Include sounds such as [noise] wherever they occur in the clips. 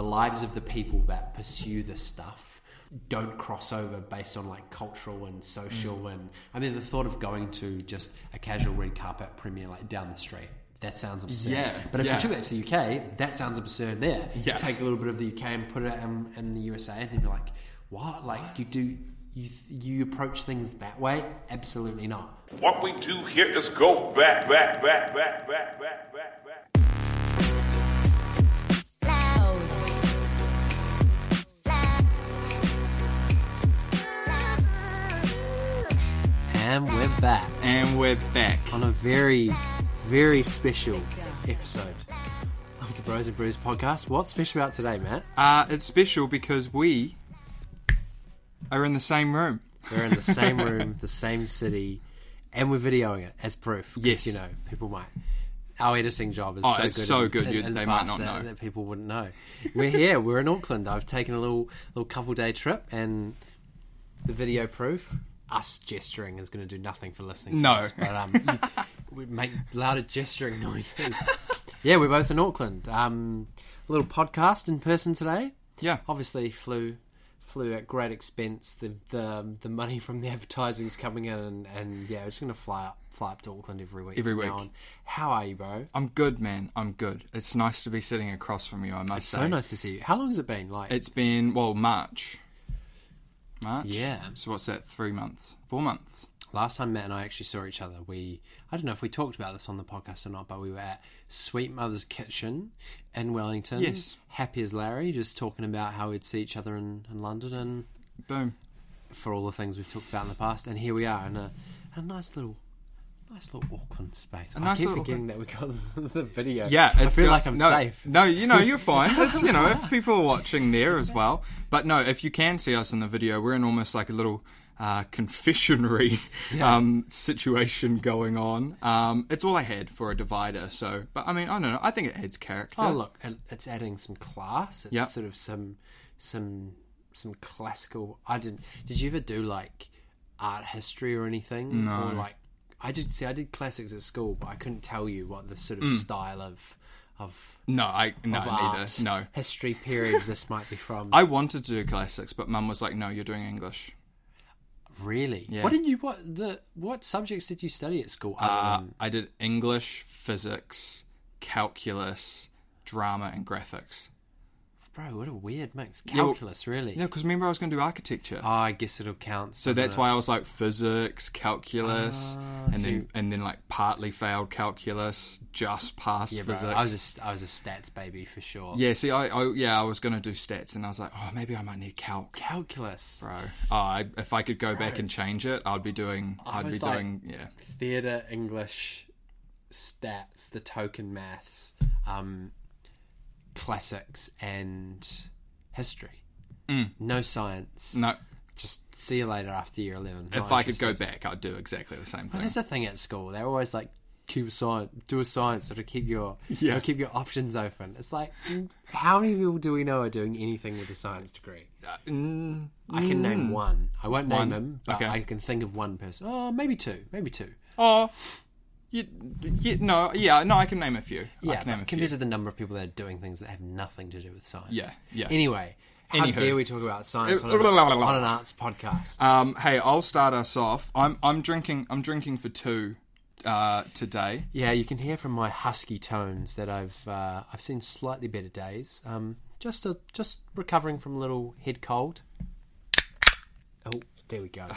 the lives of the people that pursue this stuff don't cross over based on like cultural and social Mm. and I mean the thought of going to just a casual red carpet premiere like down the street that sounds absurd. Yeah, but if yeah. you took that to the UK, that sounds absurd there. Yeah. Take a little bit of the UK and put it in, in the USA, and then you're like, what? Like you do you you approach things that way? Absolutely not. What we do here is go back, back, back, back, back, back, back, back. And we're back And we're back. on a very, very special episode of the Bros and Brews podcast. What's special about today, Matt? Uh, it's special because we are in the same room. We're in the same [laughs] room, the same city, and we're videoing it as proof. Yes. you know, people might. Our editing job is Oh, so it's good. so good, in- you- in the they might not that, know. that people wouldn't know. We're here. We're in Auckland. I've taken a little little couple day trip, and the video proof. Us gesturing is going to do nothing for listening. To No. us, but um, [laughs] we make louder gesturing noises. yeah, we're both in Auckland. Um, a little podcast in person today Yeah. obviously flew flew at great expense. The the the money from the advertising is coming in, and, and yeah, we're just gonna fly up fly up to Auckland every week. Every week. How are you, bro? I'm good, man. I'm good. It's nice to be sitting across from you, I must say. So nice to see you. How long has it been? Like It's been, well, March. March? Yeah. So what's that? Three months? Four months? last time Matt and I actually saw each other, we I don't know if we talked about this on the podcast or not, but we were at Sweet Mother's Kitchen in Wellington. Yes. Happy as Larry, just talking about how we'd see each other in, in London and Boom. for all the things we've talked about in the past. And here we are in a, a nice little, nice little Auckland space. I nice keep little forgetting that we got [laughs] the video. Yeah, I it's feel like I'm no, safe. No, you know, you're [laughs] fine. It's, you know, if people are watching there as well. But no, if you can see us in the video, we're in almost like a little uh, confessionary Yeah. um, situation going on. Um, it's all I had for a divider. So, but I mean, I don't know. I think it adds character. Oh look, it- it's adding some class. It's Yeah. sort of some, some, some classical. I didn't. Did you ever do like art history or anything? No. Or like, I did. See, I did classics at school, but I couldn't tell you what the sort of Mm. style of, of, No, I no of neither. No, history [laughs] period this might be from. I wanted to do classics, but Mum was like, "No, you're doing English." really? Yeah. What did you? What the? What subjects did you study at school? Uh, than I did English, physics, calculus, drama, and graphics. Bro, what a weird mix. Yeah, well- Calculus, really? Yeah, because remember I was going to do architecture. Oh, I guess it'll count. So that's it? why I was like physics, calculus, ah, and so then you- and then like partly failed calculus, just passed Yeah, bro, physics. I was a, I was a stats baby for sure. yeah, see, I, I yeah, I was gonna do stats, and I was like, oh, maybe I might need calc, Calculus. bro. Oh, I, if I could go back and change it, I'd be doing, I I'd be like- doing, yeah, Theatre, English, stats, the token maths, um, classics, and history. No science. no. Just see you later after year 11. Not If I could go back, I'd do exactly the same But thing. that's the thing at school. They're always like, keep a science, do a science, so to keep your, [laughs] Yeah. keep your options open. It's like, mm, how many people do we know are doing anything with a science degree? Uh, mm, I can name one. I won't name One. him, but Okay. I can think of one person. Oh, maybe two. Maybe two. oh, you, you, no, yeah, no, I can name a few. I Yeah, can name a few. compared to the number of people that are doing things that have nothing to do with science. Yeah, yeah. Anyway, how Anywho. dare we talk about science on, a- [laughs] on an arts podcast? Um, hey, I'll start us off. I'm I'm drinking I'm drinking for two uh, today. yeah, you can hear from my husky tones that I've uh, I've seen slightly better days. Um, just a, just recovering from a little head cold. Oh, there we go. [sighs]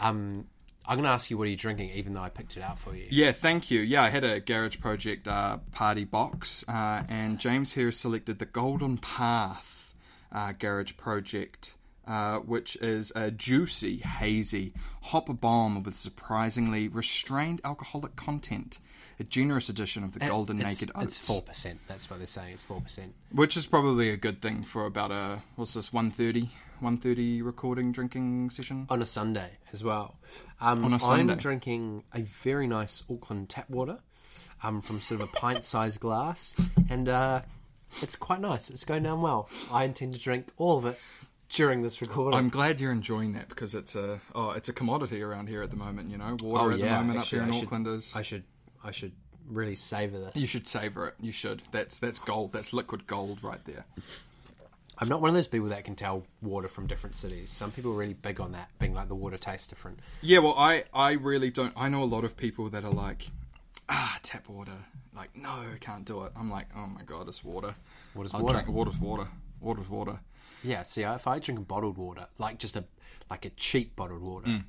Um, I'm going to ask you what are you drinking, even though I picked it out for you. Yeah, thank you. Yeah, I had a Garage Project uh, party box, uh, and James here has selected the Golden Path uh, Garage Project, uh, which is a juicy, hazy hop bomb with surprisingly restrained alcoholic content. A generous edition of the Golden it's, Naked Oats. It's four percent. That's what they're saying. It's four percent. which is probably a good thing for about a what's this 130 130 recording drinking session on a Sunday as well. Um, On a Sunday. I'm drinking a very nice Auckland tap water um, from sort of a pint-sized glass, and uh, it's quite nice. It's going down well. I intend to drink all of it during this recording. I'm glad you're enjoying that because it's a oh it's a commodity around here at the moment. You know, water oh at yeah, the moment actually, up here I in should, is. I should, I should really savor this. You should savor it. You should. That's that's gold. That's liquid gold right there. I'm not one of those people that can tell water from different cities. Some people are really big on that, being like the water tastes different. Yeah, well, I I really don't. I know a lot of people that are like, ah, tap water. Like, no, can't do it. I'm like, oh my god, it's water. Water's I'll water. Drink, water's water. Water's water. Yeah, see, if I drink bottled water, like just a like a cheap bottled water, Mm.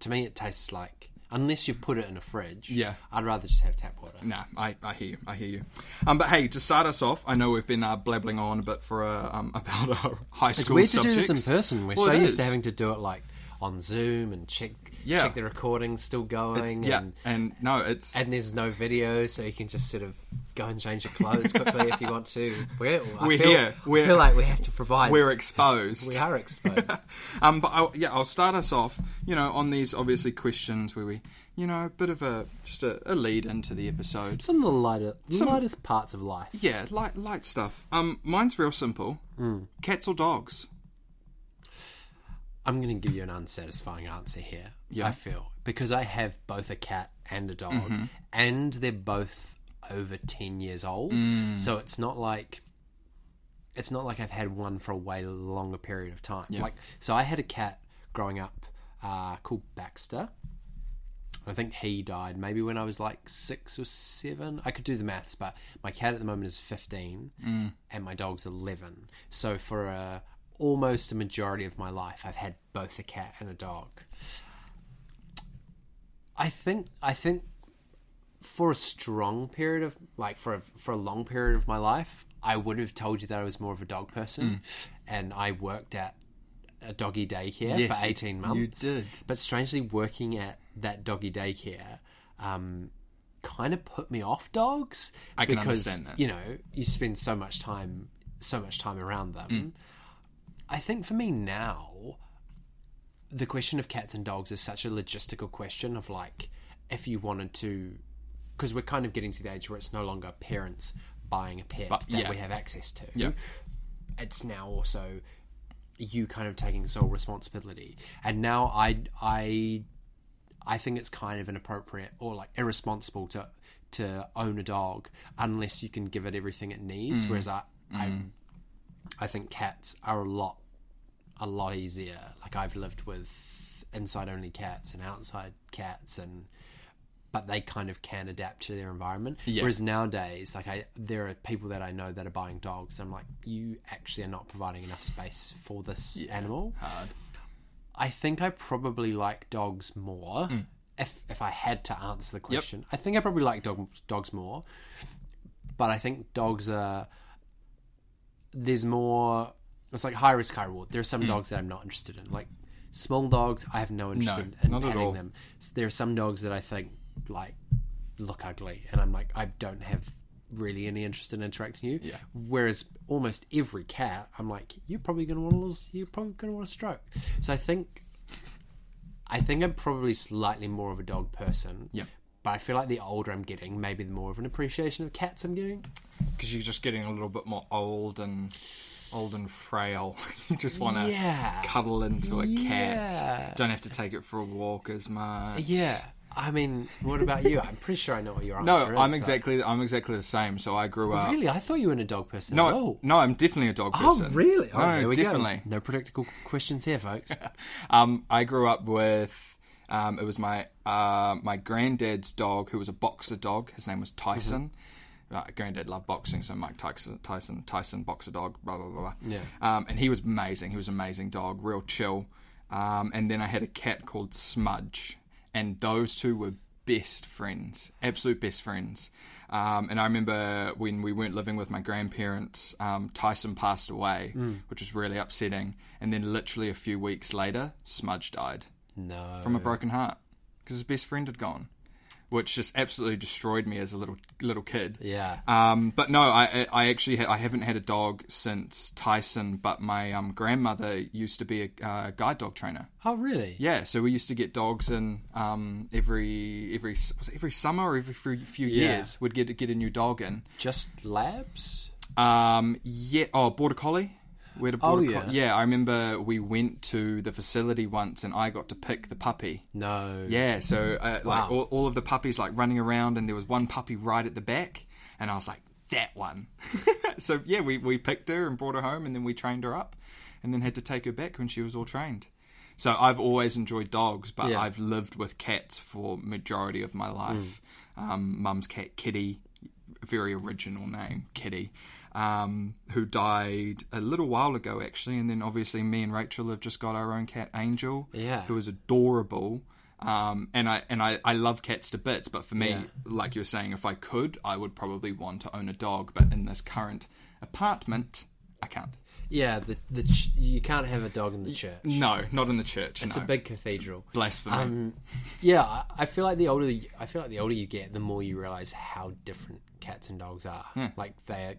to me it tastes like unless you've put it in a fridge. Yeah. I'd rather just have tap water. Nah, I, I hear you. I hear you. Um, but hey, to start us off, I know we've been uh, blabbling on a bit for uh, um, [laughs] about our high school It's weird subjects. to do this in person. We're Well, so it used is. to having to do it like on Zoom and check Yeah. check the recording's still It's- going. yeah, and, and no, it's and there's no video, so you can just sort of go and change your clothes quickly if you want to. We're, I We're feel, here. We're- I feel like we have to provide. we're exposed. we are exposed. [laughs] Um, but I'll, yeah, I'll start us off. You know, on these obviously questions where we, you know, a bit of a just a, a lead into the episode. Some of the lighter, Some- lightest parts of life. Yeah, light light stuff. Um, mine's real simple. Hmm. Cats or dogs? I'm going to give you an unsatisfying answer here. Yeah. I feel because I have both a cat and a dog, Mm-hmm. and they're both over ten years old. Mm. So it's not like it's not like I've had one for a way longer period of time. Like so, I had a cat growing up uh, called Baxter. I think he died maybe when I was like six or seven. I could do the maths, but my cat at the moment is 15 and my dog's 11. So for a, almost a majority of my life, I've had both a cat and a dog. I think I think for a strong period of like for a, for a long period of my life, I would have told you that I was more of a dog person, and I worked at a doggy daycare Mm. Yes, for you- eighteen you months. did. But strangely, working at that doggy daycare um, kind of put me off dogs. I can because, understand that. You know, you spend so much time, so much time around them. Mm. I think for me now, the question of cats and dogs is such a logistical question of like, if you wanted to, because we're kind of getting to the age where it's no longer parents buying a pet But- that yeah. we have access to. Yeah. It's now also you kind of taking sole responsibility. And now I I I think it's kind of inappropriate or like irresponsible to to own a dog unless you can give it everything it needs. Mm. Whereas I I I think cats are a lot a lot easier. Like I've lived with inside only cats and outside cats and but they kind of can adapt to their environment. Yeah. Whereas nowadays, like I, there are people that I know that are buying dogs. I'm like, you actually are not providing enough space for this animal. Hard. I think I probably like dogs more. Mm. If if I had to answer the question, I think I probably like dogs dogs more. But I think dogs are there's more. It's like high risk, high reward. There are some mm. dogs that I'm not interested in. Like small dogs, I have no interest No, in, in not at all. them. There are some dogs that I think like look ugly, and I'm like I don't have really any interest in interacting with you. Yeah. Whereas almost every cat, I'm like, you're probably gonna want to lose. You're probably gonna want to stroke. So I think, I think I'm probably slightly more of a dog person. Yeah. But I feel like the older I'm getting, maybe the more of an appreciation of cats I'm getting. Because you're just getting a little bit more old and old and frail. [laughs] you just want to Yeah. cuddle into a Yeah. cat. Don't have to take it for a walk as much. Yeah. I mean, what about you? I'm pretty sure I know what your answer No, is. I'm but- exactly I'm exactly the same. So I grew up. Really, I thought you were a dog person. No, Oh. no, I'm definitely a dog person. Oh, really? Oh, no, there we definitely. go. No predictable questions here, folks. [laughs] Um, I grew up with. Um, it was my uh, my granddad's dog, who was a boxer dog. His name was Tyson. Uh, granddad loved boxing, so Mike Tyson, Tyson, Tyson, boxer dog, blah blah blah. blah. Yeah. Um, and he was amazing. He was an amazing dog, real chill. Um, and then I had a cat called Smudge, and those two were best friends, absolute best friends. Um, and I remember when we weren't living with my grandparents, um, Tyson passed away, which was really upsetting. And then literally a few weeks later, Smudge died No. from a broken heart because his best friend had gone, which just absolutely destroyed me as a little little kid. Yeah. Um, but no, I I actually ha- I haven't had a dog since Tyson, but my um, grandmother used to be a uh, guide dog trainer. Oh, really? Yeah, so we used to get dogs in um, every every was it every summer or every few, few Yeah. years. We'd get get a new dog in. Just labs? Um, yeah. Oh, border collie. We had a Oh, yeah. collie. Yeah, I remember we went to the facility once, and I got to pick the puppy. No. Yeah, so uh, Wow. like all, all of the puppies like running around, and there was one puppy right at the back, and I was like, that one. [laughs] so yeah, we we picked her and brought her home, and then we trained her up, and then had to take her back when she was all trained. So I've always enjoyed dogs, but Yeah. I've lived with cats for majority of my life. Um, Mum's cat Kitty, very original name, Kitty, um, who died a little while ago actually, and then obviously me and Rachel have just got our own cat Angel, Yeah. who is adorable. Um, and I and I, I love cats to bits, but for me, Yeah. like you were saying, if I could, I would probably want to own a dog. But in this current apartment, I can't. Yeah, the the ch- you can't have a dog in the church. No, not in the church. It's no. a big cathedral. blasphemy. Um, yeah, I- feel like the older you, I feel like the older you get, the more you realize how different cats and dogs are. Like they're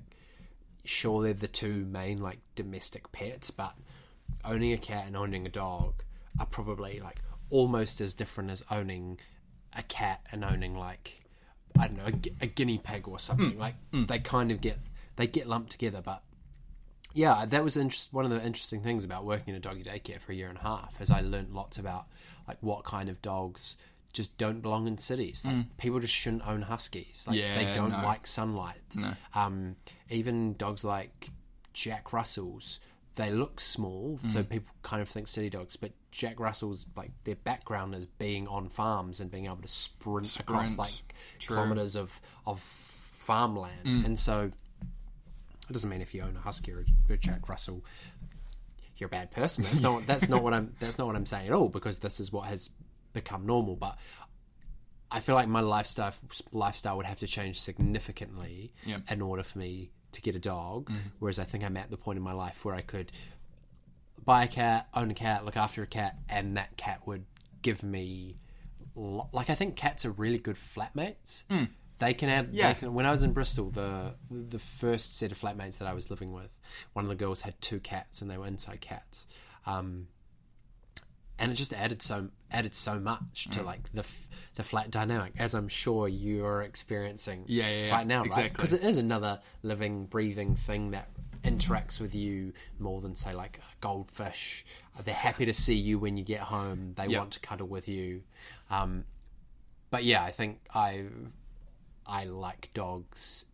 sure they're the two main like domestic pets, but owning a cat and owning a dog are probably like almost as different as owning a cat and owning like I don't know a, gu- a guinea pig or something. Mm. Like mm. they kind of get they get lumped together, but yeah, that was interest, one of the interesting things about working in a doggy daycare for a year and a half, is I learned lots about like what kind of dogs just don't belong in cities. Like mm. people just shouldn't own huskies. Like they don't no. like sunlight. Um, even dogs like Jack Russells, they look small, so mm. people kind of think city dogs. But Jack Russells, like their background is being on farms and being able to sprint, across like True. kilometers of of farmland, mm. and so it doesn't mean if you own a husky or a Jack Russell, you're a bad person. That's not that's not what I'm that's not what I'm saying at all. Because this is what has become normal. But I feel like my lifestyle lifestyle would have to change significantly Yep. in order for me to get a dog. Whereas I think I'm at the point in my life where I could buy a cat, own a cat, look after a cat, and that cat would give me lo- like I think cats are really good flatmates. They can add. Yeah. Can, when I was in Bristol, the the first set of flatmates that I was living with, one of the girls had two cats, and they were inside cats. Um, and it just added so added so much Mm. to like the f- the flat dynamic, as I'm sure you're experiencing Yeah, yeah, yeah. right now, Exactly. Because it is another living, breathing thing that interacts with you more than say like a goldfish. They're happy to see you when you get home. They Yeah. want to cuddle with you. Um, but yeah, I think I I like dogs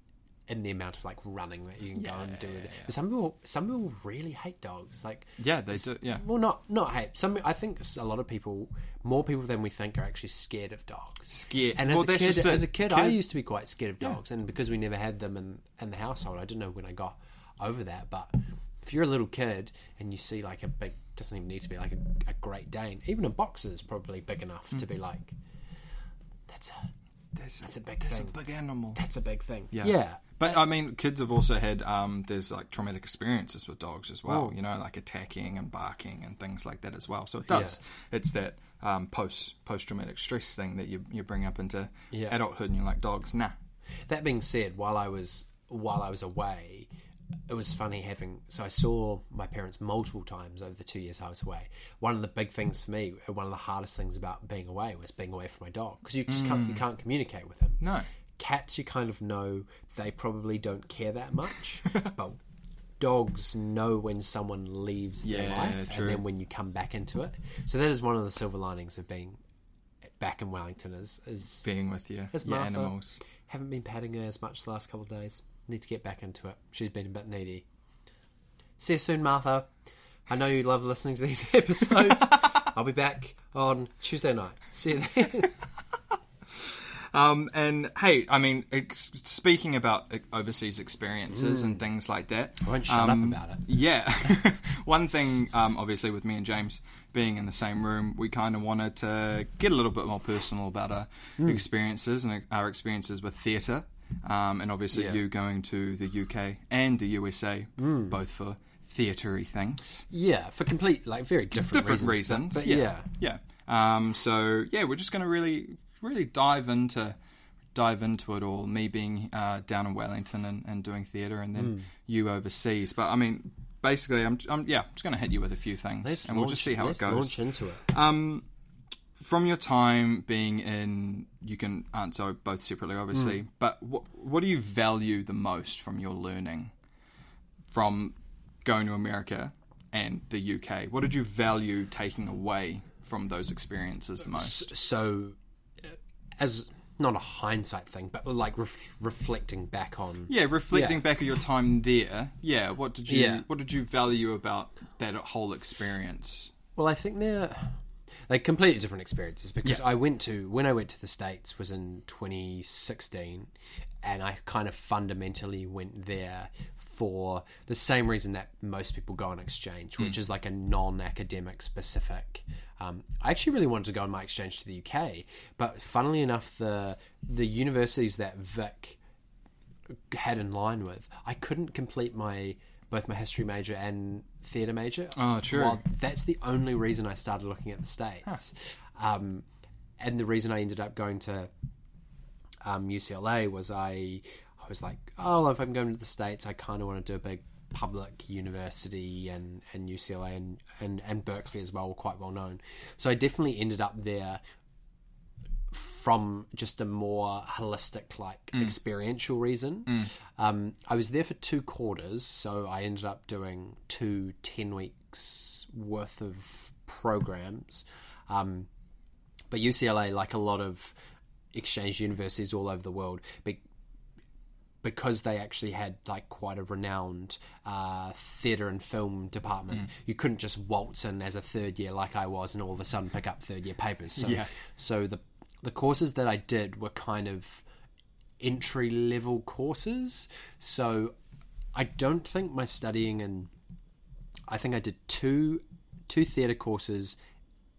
in the amount of like running that you can go and do with it. But some people some people really hate dogs. Like yeah, they do. Yeah, well, not not hate. Some I think a lot of people, more people than we think, are actually scared of dogs. Scared. And as Well, a kid, just as a kid, I used to be quite scared of dogs, and because we never had them in in the household, I didn't know when I got over that. But if you're a little kid and you see like a big, doesn't even need to be like a, a Great Dane, even a boxer is probably big enough to be mm. like, that's a There's, that's a big there's thing. a big animal. that's a big thing. Yeah. yeah. But I mean, kids have also had um, there's like traumatic experiences with dogs as well. Oh. You know, like attacking and barking and things like that as well. So it does. It's that um, post post traumatic stress thing that you you bring up into Yeah. adulthood, and you're like, dogs, nah. That being said, while I was while I was away, it was funny having. So I saw my parents multiple times over the two years I was away. One of the big things for me, one of the hardest things about being away, was being away from my dog because you just can't you can't communicate with him. Mm. No. Cats, you kind of know they probably don't care that much, [laughs] but dogs know when someone leaves their life true. and then when you come back into it. So that is one of the silver linings of being back in Wellington is is Being with your, Yes, your Martha. animals. haven't been patting her as much the last couple of days. Need to get back into it. She's been a bit needy. See you soon, Martha. I know you love listening to these [laughs] episodes. [laughs] I'll be back on Tuesday night. See you then. [laughs] Um, and hey, I mean, ex- speaking about overseas experiences and things like that, I won't shut um, up about it. Yeah, one thing, um, obviously, with me and James being in the same room, we kind of wanted to get a little bit more personal about our Hmm. experiences and our experiences with theatre, um, and obviously Yeah. you going to the UK and the USA, Hmm. both for theatery things Yeah, for complete, like, very different, different reasons. reasons. But, but yeah, yeah. yeah. Um, so yeah, we're just going to really, really dive into dive into it all. Me being uh, down in Wellington and, and doing theatre, and then you overseas. But I mean, basically, I'm, I'm yeah, just going to hit you with a few things, Let's and we'll just see how it goes. launch into it. Um, from your time being in, you can answer both separately, obviously. Hmm. But what what do you value the most from your learning from going to America and the UK? What did you value taking away from those experiences the most? so uh, as not a hindsight thing, but like ref- reflecting back on. Yeah, reflecting Yeah. back at your time there. Yeah, what did you Yeah. what did you value about that whole experience? Well, I think they're like completely different experiences because Yeah. I went to when I went to the states was in 2016, and I kind of fundamentally went there for the same reason that most people go on exchange, which is like a non-academic specific. Um, I actually really wanted to go on my exchange to the UK, but funnily enough, the the universities that Vic had in line with, I couldn't complete my both my history major and theatre major. Oh, true. Well, that's the only reason I started looking at the states, um, and the reason I ended up going to um, UCLA was I I was like, oh, if I'm going to the states, I kind of want to do a big public university, and and UCLA and, and and Berkeley as well, were quite well known. So I definitely ended up there from just a more holistic, like experiential reason. Um, I was there for two quarters, so I ended up doing two 10 weeks worth of programs. Um, but UCLA, like a lot of exchange universities all over the world, be- because they actually had like quite a renowned uh, theatre and film department, you couldn't just waltz in as a third year like I was, and all of a sudden pick up third year papers. So, Yeah. so the the courses that I did were kind of entry level courses. So I don't think my studying and I think I did two two theatre courses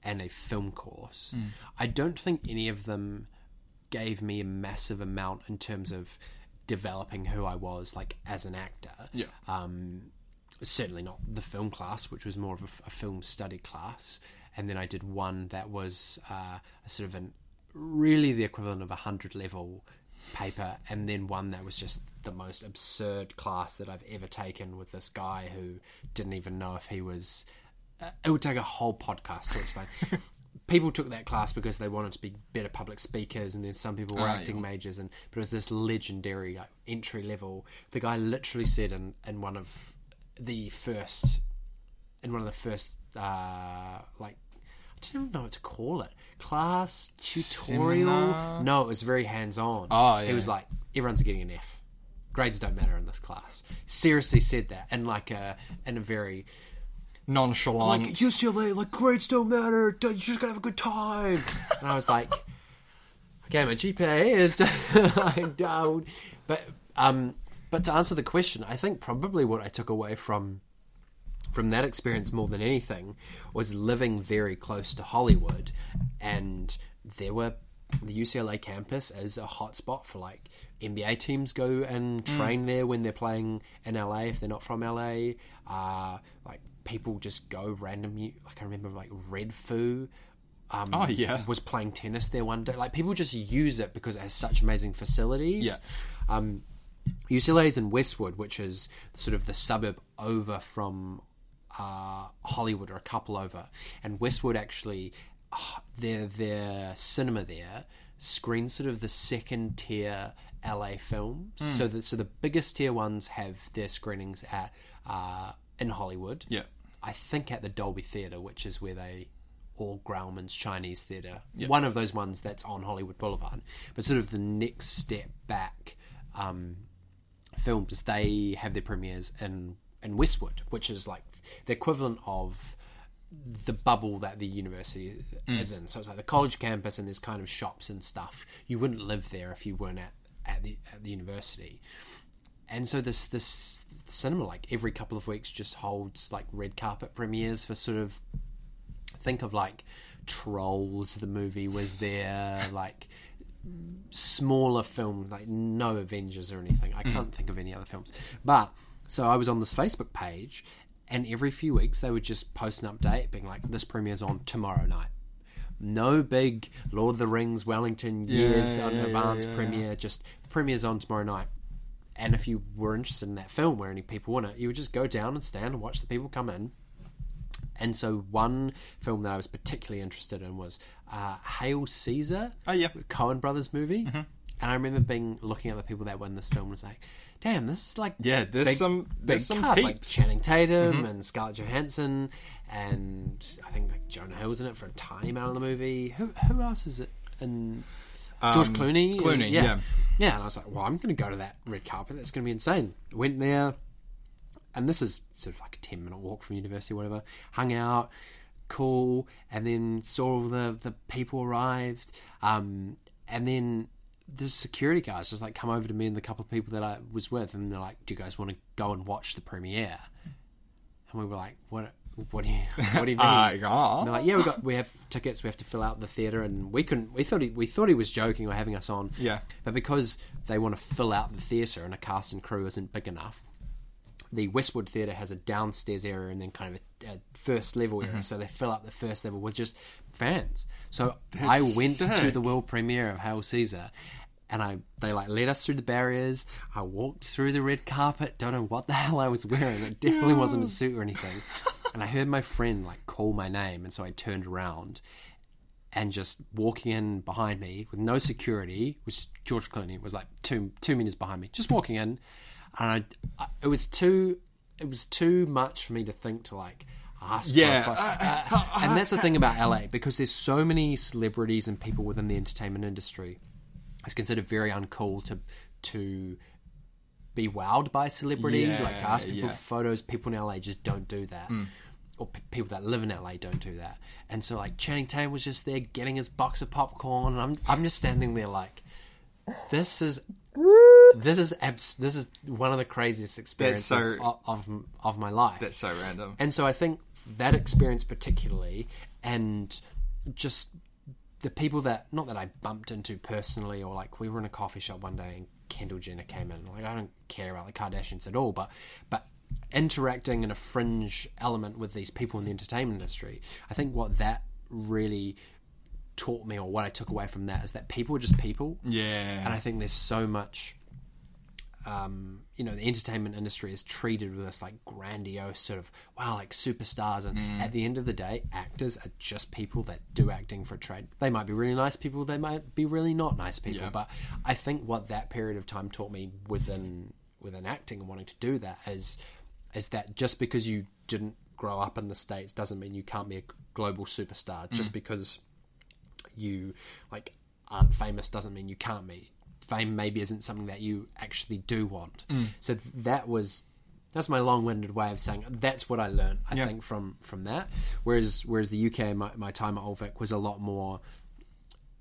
and a film course. I don't think any of them gave me a massive amount in terms of developing who I was like as an actor. Yeah. Um, certainly not the film class, which was more of a, a film study class. And then I did one that was uh, a sort of an really the equivalent of a hundred level paper, and then one that was just the most absurd class that I've ever taken with this guy who didn't even know if he was. Uh, it would take a whole podcast to explain. [laughs] people took that class because they wanted to be better public speakers, and then some people were Ah, acting yeah. majors, and but it was this legendary like, entry level. The guy literally said in in one of the first in one of the first uh like I don't even know what to call it class tutorial. Seminar? No, it was very hands on. Oh, He yeah. was like, everyone's getting an F. Grades don't matter in this class. Seriously said that, and like a in a very Nonchalant. like UCLA, like grades don't matter. You're just gonna have a good time. [laughs] And I was like, okay, my GPA is [laughs] like down. But um, but to answer the question, I think probably what I took away from from that experience more than anything was living very close to Hollywood, and there were the UCLA campus is a hotspot for like NBA teams go and train there when they're playing in LA if they're not from LA. Uh, like people just go random. Like I remember like Redfoo. Um, Oh, yeah. was playing tennis there one day. Like people just use it because it has such amazing facilities. Yeah. Um, UCLA is in Westwood, which is sort of the suburb over from uh, Hollywood or a couple over, and Westwood actually uh, their their cinema there screens sort of the second tier LA films. So the so the biggest tier ones have their screenings at uh, in Hollywood. Yeah. I think at the Dolby Theatre, which is where they or Grauman's Chinese Theatre, one of those ones that's on Hollywood Boulevard. But sort of the next step back. Um, films they have their premieres in in Westwood, which is like the equivalent of the bubble that the university mm. is in. So it's like the college campus, and there's kind of shops and stuff. You wouldn't live there if you weren't at, at the at the university. And so this this cinema, like every couple of weeks, just holds like red carpet premieres for sort of think of like Trolls. The movie was there, [laughs] like smaller films, like no Avengers or anything. I mm. can't think of any other films. But so I was on this Facebook page, and every few weeks they would just post an update, being like, "This premieres on tomorrow night." No big Lord of the Rings Wellington years yeah, on yeah, advance yeah, yeah. premiere, just premieres on tomorrow night. And if you were interested in that film where any people in it, you would just go down and stand and watch the people come in. And so one film that I was particularly interested in was uh, Hail Caesar, Oh, yeah. Coen Brothers movie. Mm-hmm. And I remember being looking at the people that were in this film and was like, damn, this is like Yeah, there's big, some- big there's some cast like. Channing Tatum Mm-hmm. and Scarlett Johansson and I think like Jonah Hill's in it for a tiny amount of the movie. Who who else is it? And George Clooney. Clooney, yeah. yeah. Yeah, and I was like, well, I'm going to go to that red carpet. That's going to be insane. Went there, and this is sort of like a 10 minute walk from university, whatever. Hung out, cool, and then saw all the, the people arrived. Um, and then the security guards just like come over to me and the couple of people that I was with, and they're like, "Do you guys want to go and watch the premiere?" And we were like, "What? What do you? What do you [laughs] mean?" Uh, yeah. They're like, "Yeah, we got we have tickets. We have to fill out the theater." And we couldn't. We thought he we thought he was joking or having us on. Yeah. But because they want to fill out the theater and a cast and crew isn't big enough, the Westwood Theatre has a downstairs area and then kind of a, a first level Mm-hmm. area. So they fill up the first level with just fans. So I went to the world premiere of Hail Caesar. And I, they like led us through the barriers. I walked through the red carpet. Don't know what the [laughs] hell I was wearing. It definitely wasn't a suit or anything. and I heard my friend like call my name, and so I turned around, and just walking in behind me with no security, which George Clooney was like two two meters behind me, just walking in, and I, I it was too it was too much for me to think to like ask. Yeah. uh, [laughs] and that's the thing about LA because there's so many celebrities and people within the entertainment industry. It's considered very uncool to to be wowed by a celebrity, Yeah, like to ask people yeah. for photos. People in LA just don't do that. Hmm. Or p- people that live in LA don't do that, and so like Channing Tatum was just there getting his box of popcorn, and I'm I'm just standing there like, this is this is abs- this is one of the craziest experiences so- of, of of my life. That's so random. And so I think that experience particularly, and just the people that not that I bumped into personally, or like we were in a coffee shop one day and Kendall Jenner came in. Like I don't care about the Kardashians at all, but but interacting in a fringe element with these people in the entertainment industry, I think what that really taught me, or what I took away from that, is that people are just people. Yeah. And I think there's so much, um, you know, the entertainment industry is treated with this like grandiose sort of wow, like superstars. And Mm. at the end of the day, actors are just people that do acting for a trade. They might be really nice people, they might be really not nice people. Yeah. But I think what that period of time taught me within within acting and wanting to do that is is that just because you didn't grow up in the states doesn't mean you can't be a global superstar. Mm. Just because you like aren't famous doesn't mean you can't be. Fame maybe isn't something that you actually do want. Mm. So that was that's my long-winded way of saying that's what I learned. I Yeah. think from from that. Whereas whereas the UK, my, my time at Old Vic was a lot more.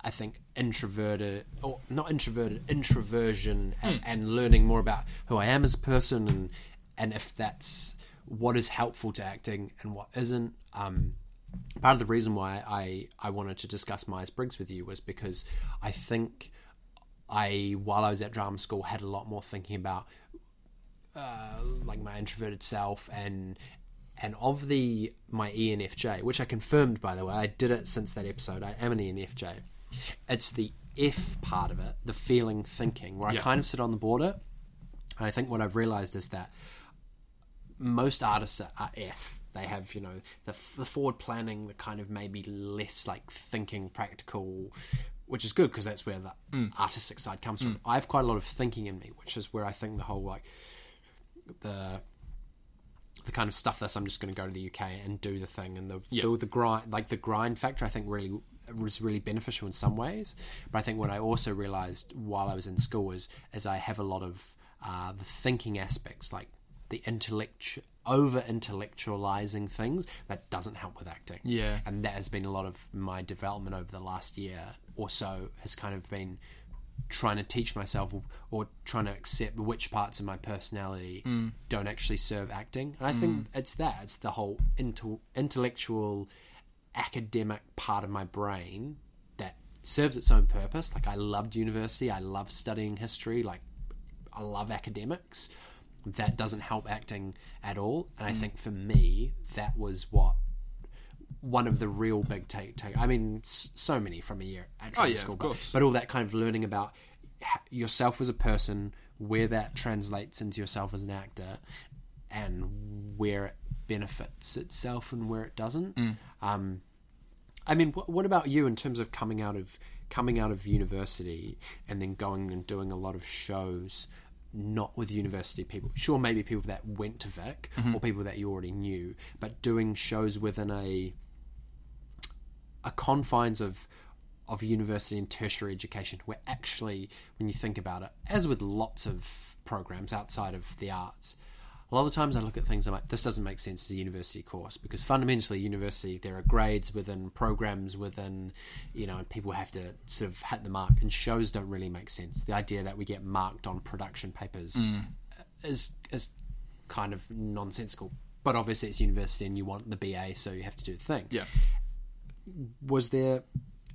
I think introverted, or not introverted, introversion, and, and learning more about who I am as a person, and and if that's what is helpful to acting and what isn't. Um, part of the reason why I I wanted to discuss Myers Briggs with you was because I think I while I was at drama school had a lot more thinking about uh, like my introverted self and and of the my ENFJ, which I confirmed by the way, I did it since that episode. I am an ENFJ. It's the F part of it, the feeling, thinking, where I kind of sit on the border. And I think what I've realized is that most artists are, are F. They have, you know, the, the forward planning, the kind of maybe less like thinking, practical, which is good because that's where the artistic side comes from. I have quite a lot of thinking in me, which is where I think the whole like the the kind of stuff this I'm just going to go to the UK and do the thing and the the, the grind like the grind factor I think really was really beneficial in some ways. But I think what I also realized while I was in school is is I have a lot of uh, the thinking aspects like the intellect over intellectualizing things that doesn't help with acting. Yeah. and that has been a lot of my development over the last year or so has kind of been trying to teach myself or, or trying to accept which parts of my personality Mm. don't actually serve acting. And i think it's that it's the whole intel- intellectual academic part of my brain that serves its own purpose. Like i loved university. I love studying history. Like i love academics. That doesn't help acting at all. And i Mm. think for me that was what one of the real big take take I mean so many from a year at Oh, yeah, school of but, course. but all that kind of learning about yourself as a person where that translates into yourself as an actor and where it benefits itself and where it doesn't Mm. um I mean what, what about you in terms of coming out of coming out of university and then going and doing a lot of shows not with university people sure maybe people that went to Vic Mm-hmm. or people that you already knew but doing shows within a a confines of of university and tertiary education, where actually, when you think about it, as with lots of programs outside of the arts, a lot of times I look at things I'm like, this doesn't make sense as a university course because fundamentally, university there are grades within programs within, you know, and people have to sort of hit the mark, and shows don't really make sense. The idea that we get marked on production papers mm. is is kind of nonsensical. But obviously, it's university, and you want the BA, so you have to do the thing. Yeah. Was there?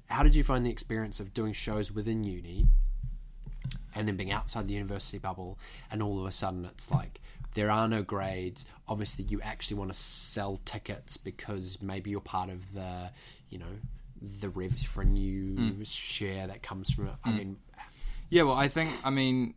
How did you find the experience of doing shows within uni, and then being outside the university bubble, and all of a sudden it's like there are no grades. Obviously, you actually want to sell tickets because maybe you're part of the, you know, the revenue hmm. share that comes from it. I hmm. mean, Yeah, well, I think I mean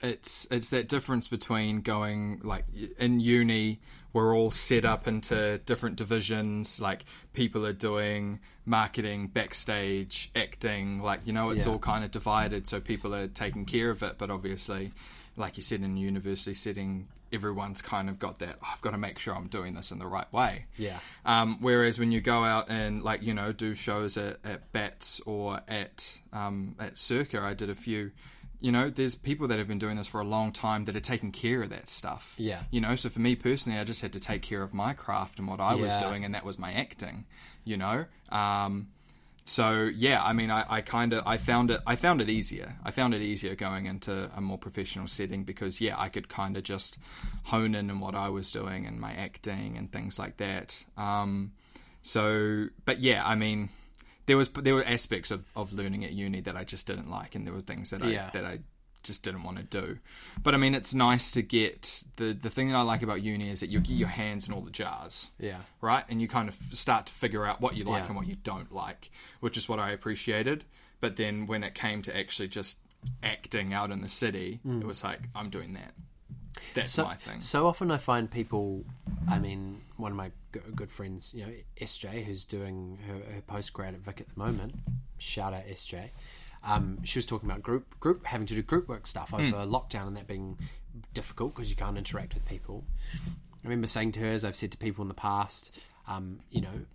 it's it's that difference between going like in uni we're all set up into different divisions like people are doing marketing backstage acting like you know it's Yeah. all kind of divided so people are taking care of it but obviously like you said in a university setting everyone's kind of got that "Oh, I've got to make sure I'm doing this in the right way Yeah. um, whereas when you go out and like you know do shows at, at Bats or at um, at Circa, I did a few. You know, there's people that have been doing this for a long time that are taking care of that stuff. Yeah. You know, so for me personally, I just had to take care of my craft and what I was doing, and that was my acting. You know, um, so yeah, I mean, I, I kind of I found it I found it easier. I found it easier going into a more professional setting because yeah, I could kind of just hone in on what I was doing and my acting and things like that. Um, so, but yeah, I mean, there was there were aspects of, of learning at uni that I just didn't like, and there were things that I Yeah. that I just didn't want to do. But I mean, it's nice to get the the thing that I like about uni is that you get your hands in all the jars yeah, right? And you kind of start to figure out what you like Yeah. and what you don't like, which is what I appreciated. But then when it came to actually just acting out in the city, mm. it was like I'm doing that. That's so, my thing. So often I find people, I mean, one of my good friends, you know, SJ, who's doing her, her postgrad at Vic at the moment. Shout out SJ. Um, she was talking about group group having to do group work stuff over lockdown and that being difficult because you can't interact with people. I remember saying to her, as I've said to people in the past, um, you know,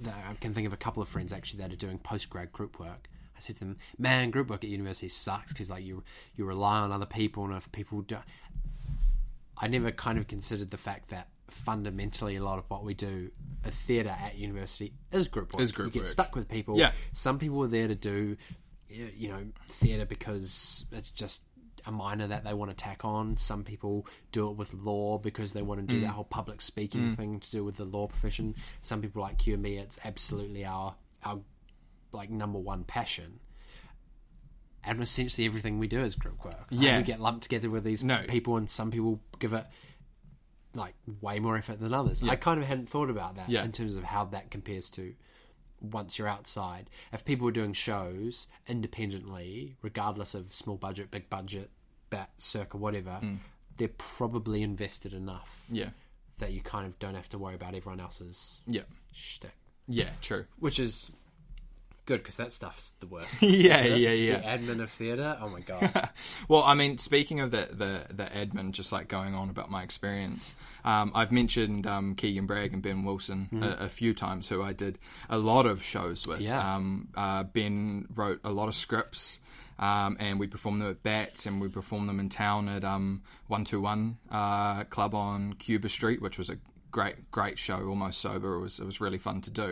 that I can think of a couple of friends actually that are doing postgrad group work. I said to them, "Man, group work at university sucks because like you you rely on other people, and if people don't, I never kind of considered the fact that fundamentally a lot of what we do at theatre at university is group work. Is group you get work. stuck with people. Yeah. Some people are there to do, you know, theatre because it's just a minor that they want to tack on. Some people do it with law because they want to do mm. that whole public speaking mm. thing to do with the law profession. Some people like you and me, it's absolutely our our like number one passion. And essentially everything we do is group work. Like, Yeah. we get lumped together with these No. people, and some people give it like way more effort than others. I kind of hadn't thought about that Yeah. in terms of how that compares to once you're outside. If people are doing shows independently, regardless of small budget, big budget, bat, circa, whatever, hmm. they're probably invested enough Yeah, that you kind of don't have to worry about everyone else's yeah, shtick. yeah. True. Which is good because that stuff's the worst. [laughs] Yeah, yeah, yeah. The admin of theatre. Oh my god. [laughs] Well, I mean, speaking of the the, the admin, just like going on about my experience, um, I've mentioned um, Keegan Bragg and Ben Wilson a, a few times, who I did a lot of shows with. Yeah. Um, uh, ben wrote a lot of scripts. Um, and we performed them at Bats, and we performed them in town at um, One Two One uh, Club on Cuba Street, which was a great, great show. Almost sober, it was it was really fun to do.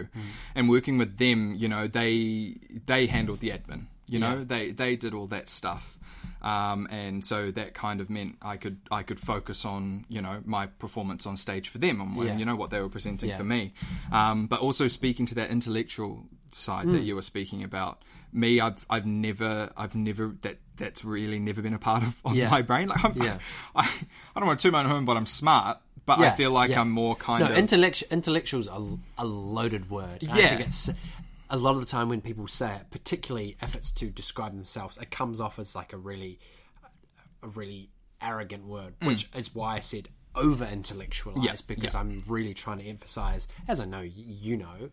And working with them, you know, they they handled the admin. You know, Yeah. they they did all that stuff, um, and so that kind of meant I could I could focus on you know my performance on stage for them and Yeah. you know what they were presenting Yeah. for me, um, but also speaking to that intellectual side Mm. that you were speaking about. Me, I've I've never I've never that that's really never been a part of, of Yeah. my brain. Like I'm, Yeah. [laughs] I I don't want to toot my own horn, but I'm smart. But I feel like yeah. I'm more kind no, of intellect, intellectual's a, a loaded word. Yeah. think it's a lot of the time when people say it, particularly if it's to describe themselves, it comes off as like a really, a really arrogant word, which is why I said over intellectualized Mm. Yeah, because yeah. I'm really trying to emphasize, as I know you know,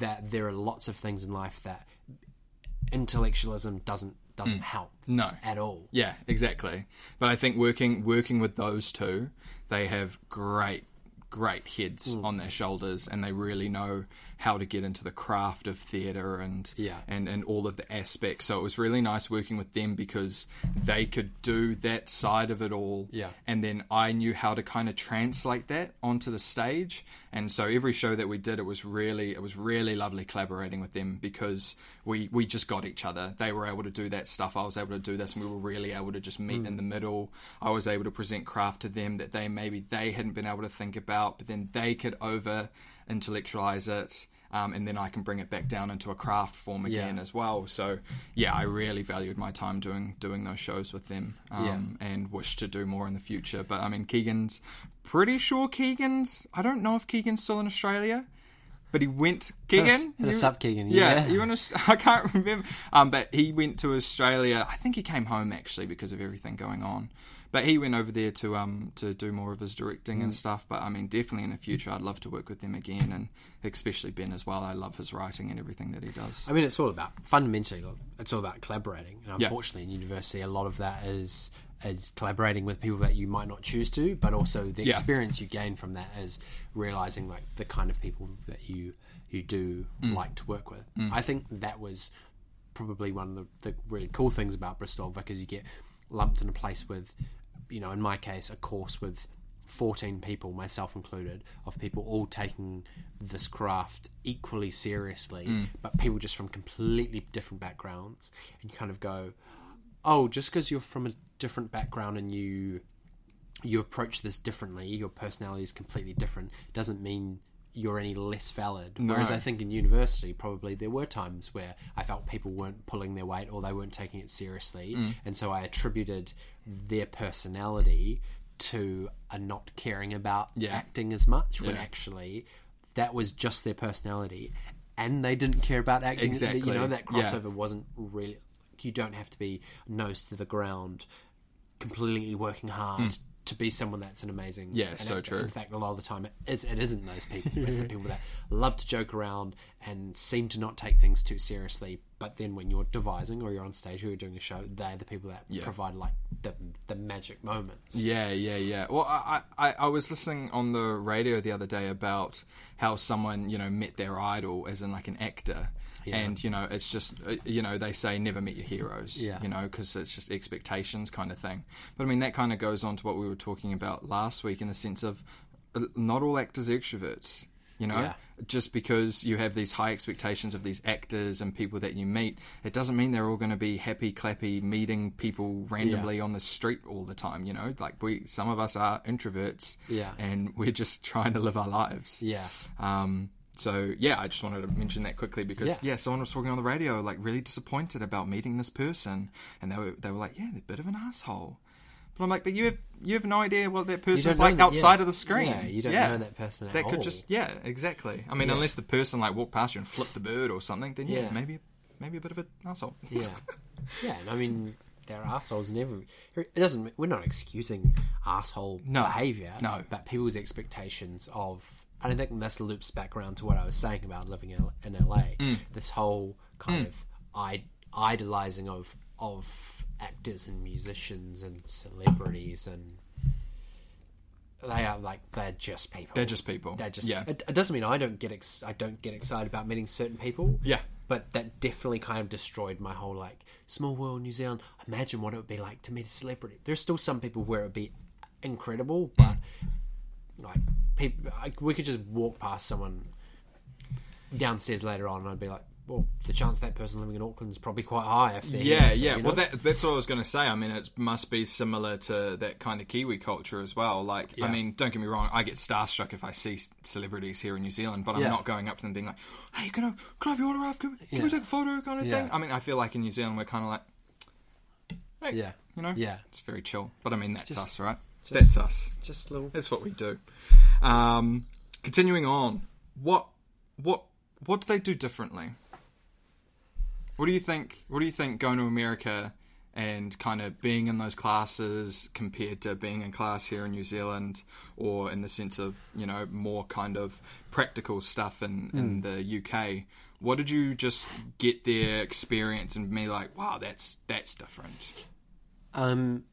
that there are lots of things in life that intellectualism doesn't doesn't help Mm. no at all. Yeah, exactly. But I think working working with those two, they have great great heads Mm. on their shoulders, and they really know how to get into the craft of theatre and Yeah. and and all of the aspects. So it was really nice working with them because they could do that side of it all, Yeah. and then I knew how to kind of translate that onto the stage. And so every show that we did, it was really it was really lovely collaborating with them because we we just got each other. They were able to do that stuff. I was able to do this, and we were really able to just meet mm. in the middle. I was able to present craft to them that they maybe they hadn't been able to think about, but then they could over intellectualize it. Um, and then I can bring it back down into a craft form again Yeah. as well. So yeah, I really valued my time doing doing those shows with them, um, and wish to do more in the future. But I mean, Keegan's pretty sure Keegan's. I don't know if Keegan's still in Australia, but he went. Keegan, hit us up, Keegan. Yeah, Yeah. you in Aus- [laughs] I can't remember. Um, but he went to Australia. I think he came home actually because of everything going on. But he went over there to um to do more of his directing Mm. and stuff. But I mean, definitely in the future, I'd love to work with them again, and especially Ben as well. I love his writing and everything that he does. I mean, it's all about fundamentally. It's all about collaborating, and Yeah. unfortunately, in university, a lot of that is is collaborating with people that you might not choose to, but also the Yeah. experience you gain from that is realizing like the kind of people that you you do Mm. like to work with. I think that was probably one of the, the really cool things about Bristol because you get lumped in a place with, you know, in my case, a course with 14 people, myself included, of people all taking this craft equally seriously, mm. but people just from completely different backgrounds. And you kind of go, oh, just because you're from a different background and you you approach this differently, your personality is completely different, doesn't mean you're any less valid. Whereas I think in university, probably there were times where I felt people weren't pulling their weight or they weren't taking it seriously. Mm. And so I attributed their personality to a not caring about Yeah. acting as much when Yeah. actually that was just their personality. And they didn't care about acting. Exactly. You know, that Yeah. crossover wasn't really. You don't have to be nose to the ground completely working hard to be someone that's an amazing. Yeah, an so actor. true. In fact, a lot of the time it, is, it isn't those people. It's the [laughs] people that love to joke around and seem to not take things too seriously. But then when you're devising or you're on stage or you're doing a show, they're the people that Yeah. provide like the the magic moments. Yeah, yeah, yeah. Well, I, I, I was listening on the radio the other day about how someone, you know, met their idol as in like an actor. And, you know, it's just, uh, you know, they say never meet your heroes, Yeah. you know, because it's just expectations kind of thing. But I mean, that kind of goes on to what we were talking about last week in the sense of uh, not all actors are extroverts. You know, Yeah. just because you have these high expectations of these actors and people that you meet, it doesn't mean they're all going to be happy, clappy, meeting people randomly on the street all the time. You know, like we, some of us are introverts, Yeah. and we're just trying to live our lives. Yeah. Um, so yeah, I just wanted to mention that quickly because Yeah. yeah. someone was talking on the radio, like really disappointed about meeting this person, and they were they were like, yeah, they're a bit of an asshole. But I'm like, but you have you have no idea what that person's don't like that- outside yeah. of the screen. Yeah, you don't know that person at That could all. just yeah, exactly. I mean, Yeah. unless the person like walked past you and flipped the bird or something, then yeah, Yeah. maybe maybe a bit of an asshole. Yeah, [laughs] yeah, and I mean there are assholes in every. It doesn't. We're not excusing asshole No, behavior. no. but people's expectations of. And I think this loops back around to what I was saying about living in LA. Mm. This whole kind of I- idolizing of of actors and musicians and celebrities and they are like they're just people. They're just people. They're just Yeah. It, it doesn't mean I don't get ex- I don't get excited about meeting certain people. Yeah. But that definitely kind of destroyed my whole like small world New Zealand. Imagine what it would be like to meet a celebrity. There's still some people where it would be incredible, but like people, like, we could just walk past someone downstairs later on, and I'd be like, well, the chance that person living in Auckland is probably quite high. If Yeah, so, yeah. you Well, that, that's what I was going to say. I mean, it must be similar to that kind of Kiwi culture as well. Like, I mean, don't get me wrong, I get starstruck if I see celebrities here in New Zealand, but I'm Yeah. not going up to them being like, "Hey, can I can I have your autograph? Can, we- can we take a photo?" Kind of thing. I mean, I feel like in New Zealand we're kind of like, hey, Yeah. you know, Yeah. it's very chill. But I mean, that's Just- us, right? Just- that's us. just little. That's what we do. Um, continuing on, what what what do they do differently? What do you think? What do you think going to America and kind of being in those classes compared to being in class here in New Zealand, or in the sense of you know more kind of practical stuff in, in the UK? What did you just get their experience and be like, wow, that's that's different? Um,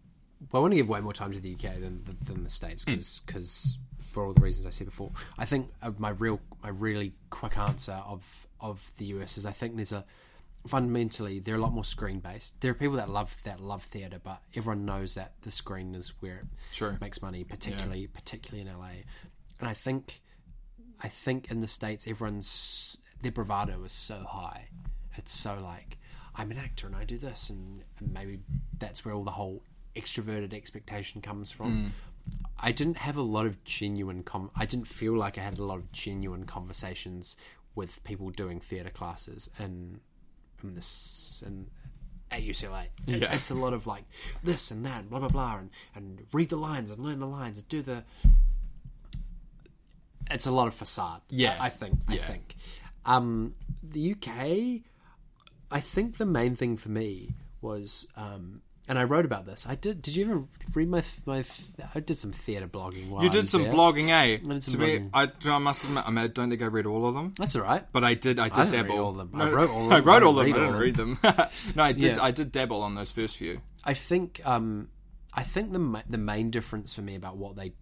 well, I want to give way more time to the UK than than the States Hmm. because for all the reasons I said before. I think uh, my real, my really quick answer of of the US is I think there's a fundamentally they're a lot more screen based. There are people that love that love theatre, but everyone knows that the screen is where it Sure. makes money, particularly particularly in LA. And I think I think in the states everyone's their bravado is so high. It's so like I'm an actor and I do this, and, and maybe that's where all the whole extroverted expectation comes from. I didn't have a lot of genuine. Com- I didn't feel like I had a lot of genuine conversations with people doing theatre classes and and this and at UCLA. Yeah. it's a lot of like this and that, and blah blah blah, and and read the lines and learn the lines and do the. It's a lot of facade. Yeah. I, I think. I Yeah. think. Um, the UK, I think the main thing for me was, um, and I wrote about this. I did. Did you ever read my my? I did some theatre blogging. While You I did some there. blogging, eh? did some to be, blogging. I, I must admit, I, mean, I don't think I read all of them. That's all right. But I did. I did read dabble. all of them. I [laughs] wrote all of them. I wrote all of them. didn't I didn't read read them. [laughs] no, I did. Yeah. I did dabble on those first few. I think um, I think the the main difference for me about what they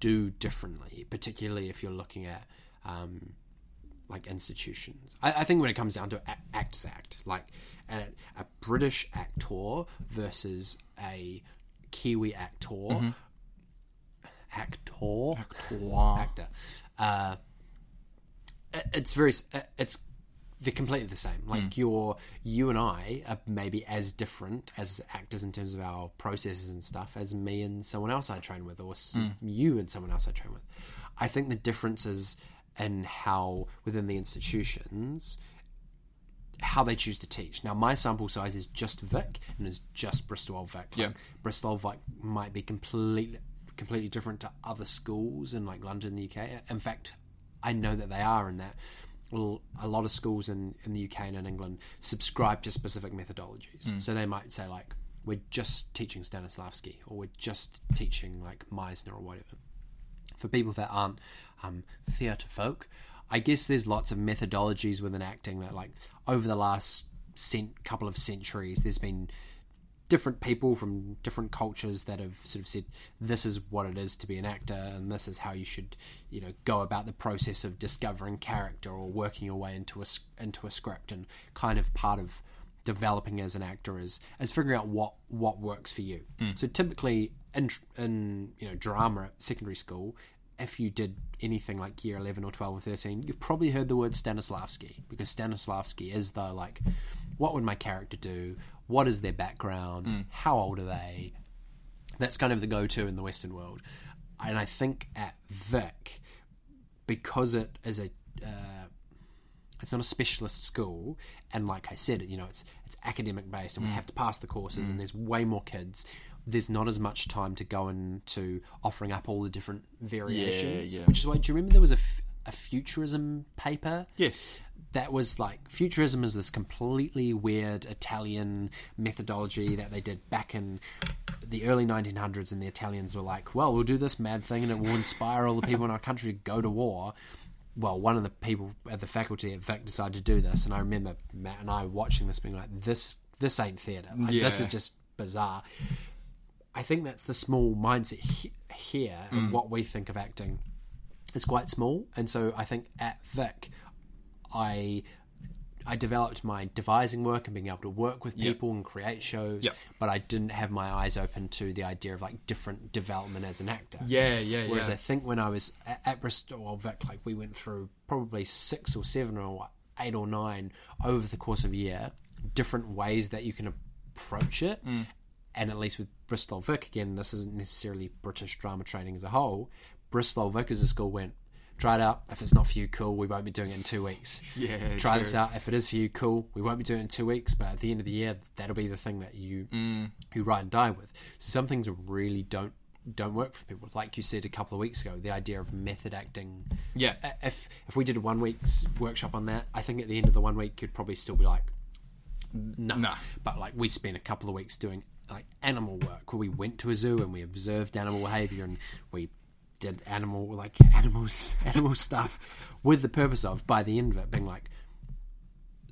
do differently, particularly if you're looking at um, like institutions, I, I think when it comes down to a- actors act, like a, a British actor versus a Kiwi actor, mm-hmm. actor, actor. Uh, it's very it's they're completely the same. Like mm. you're you and i are maybe as different as actors in terms of our processes and stuff as me and someone else i train with or s- mm. you and someone else i train with. I think the difference is in how within the institutions how they choose to teach. Now, my sample size is just Vic and is just Bristol Old Vic. Like, Yeah. Bristol Old Vic might be completely completely different to other schools in like London, the UK. In fact, I know that they are in that. Well, a lot of schools in, in the UK and in England subscribe to specific methodologies. Hmm. So they might say like, we're just teaching Stanislavski or we're just teaching like Meisner or whatever for people that aren't um, theatre folk, I guess there's lots of methodologies within acting that, like, over the last cent- couple of centuries, there's been different people from different cultures that have sort of said this is what it is to be an actor and this is how you should you know go about the process of discovering character or working your way into a into a script and kind of part of developing as an actor is is figuring out what what works for you. So typically in in you know drama at secondary school if you did anything like year 11 or 12 or 13 you've probably heard the word Stanislavski because Stanislavski is the like what would my character do? What is their background? Hmm. How old are they? That's kind of the go-to in the western world. And i think at vic because it is a uh, it's not a specialist school and like i said you know it's it's academic based and we hmm. have to pass the courses and hmm. there's way more kids there's not as much time to go into offering up all the different variations yeah. which is why do you remember there was a, f- a futurism paper Yes. that was like futurism is this completely weird Italian methodology that they did back in the early 1900s, and the Italians were like, "Well, we'll do this mad thing, and it will inspire all the people in our country to go to war." Well, one of the people at the faculty at Vic decided to do this, and I remember Matt and I watching this, being like, "This, this ain't theatre. Like, This is just bizarre." I think that's the small mindset he- here, and what we think of acting is quite small, and so I think at Vic, I I developed my devising work and being able to work with people and create shows, Yep. but I didn't have my eyes open to the idea of like different development as an actor. Yeah, yeah, Whereas yeah. I think when I was at, at Bristol Old Vic, like we went through probably six or seven or eight or nine over the course of a year, different ways that you can approach it. Mm. And at least with Bristol Vic, again, this isn't necessarily British drama training as a whole. Bristol Vic as a school went, try it out. If it's not for you, cool. We won't be doing it in two weeks. [laughs] Yeah, Try true. this out. If it is for you, cool. We won't be doing it in two weeks, but at the end of the year, that'll be the thing that you Mm. you ride and die with. Some things really don't don't work for people. Like you said a couple of weeks ago, the idea of method acting. Yeah. If if we did a one week's workshop on that, I think at the end of the one week you'd probably still be like, no. Nah. But like we spent a couple of weeks doing like animal work where we went to a zoo and we observed animal behavior and we did animal like animals animal stuff with the purpose of by the end of it being like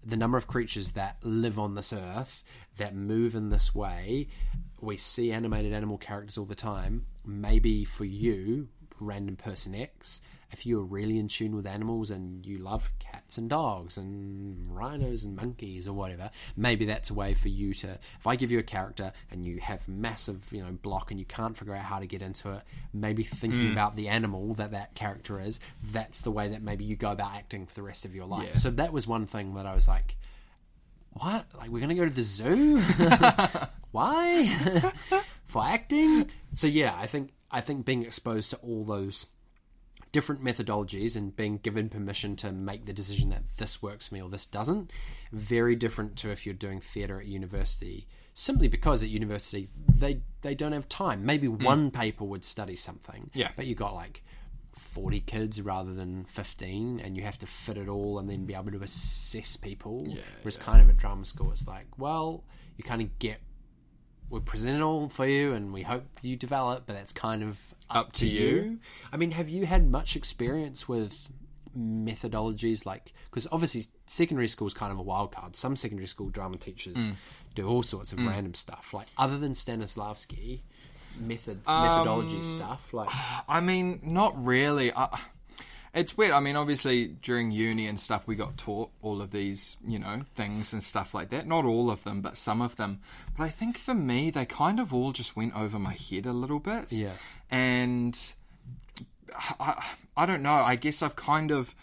the number of creatures that live on this earth that move in this way we see animated animal characters all the time. Maybe for you random person X, if you're really in tune with animals and you love cats and dogs and rhinos and monkeys or whatever, maybe that's a way for you to. If I give you a character and you have massive, you know, block and you can't figure out how to get into it, maybe thinking hmm. about the animal that that character is, that's the way that maybe you go about acting for the rest of your life. Yeah. So that was one thing that I was like, what? Like we're gonna go to the zoo? [laughs] Why? [laughs] For acting? So yeah, I think I think being exposed to all those different methodologies and being given permission to make the decision that this works for me or this doesn't, very different to if you're doing theatre at university. Simply because at university they they don't have time. Maybe hmm. one paper would study something. Yeah. But you got like 40 kids rather than 15 and you have to fit it all and then be able to assess people Yeah, whereas kind of at drama school it's like well you kind of get we present it all for you and we hope you develop but that's kind of up, Up to you. i mean have you had much experience with methodologies like because obviously secondary school is kind of a wild card some secondary school drama teachers Mm. do all sorts of random stuff like other than stanislavski method Um, methodology stuff like I mean, not really. I, it's weird. I mean, obviously during uni and stuff, we got taught all of these, you know, things and stuff like that. Not all of them, but some of them. But I think for me, they kind of all just went over my head a little bit. Yeah. And I, I don't know. I guess I've kind of.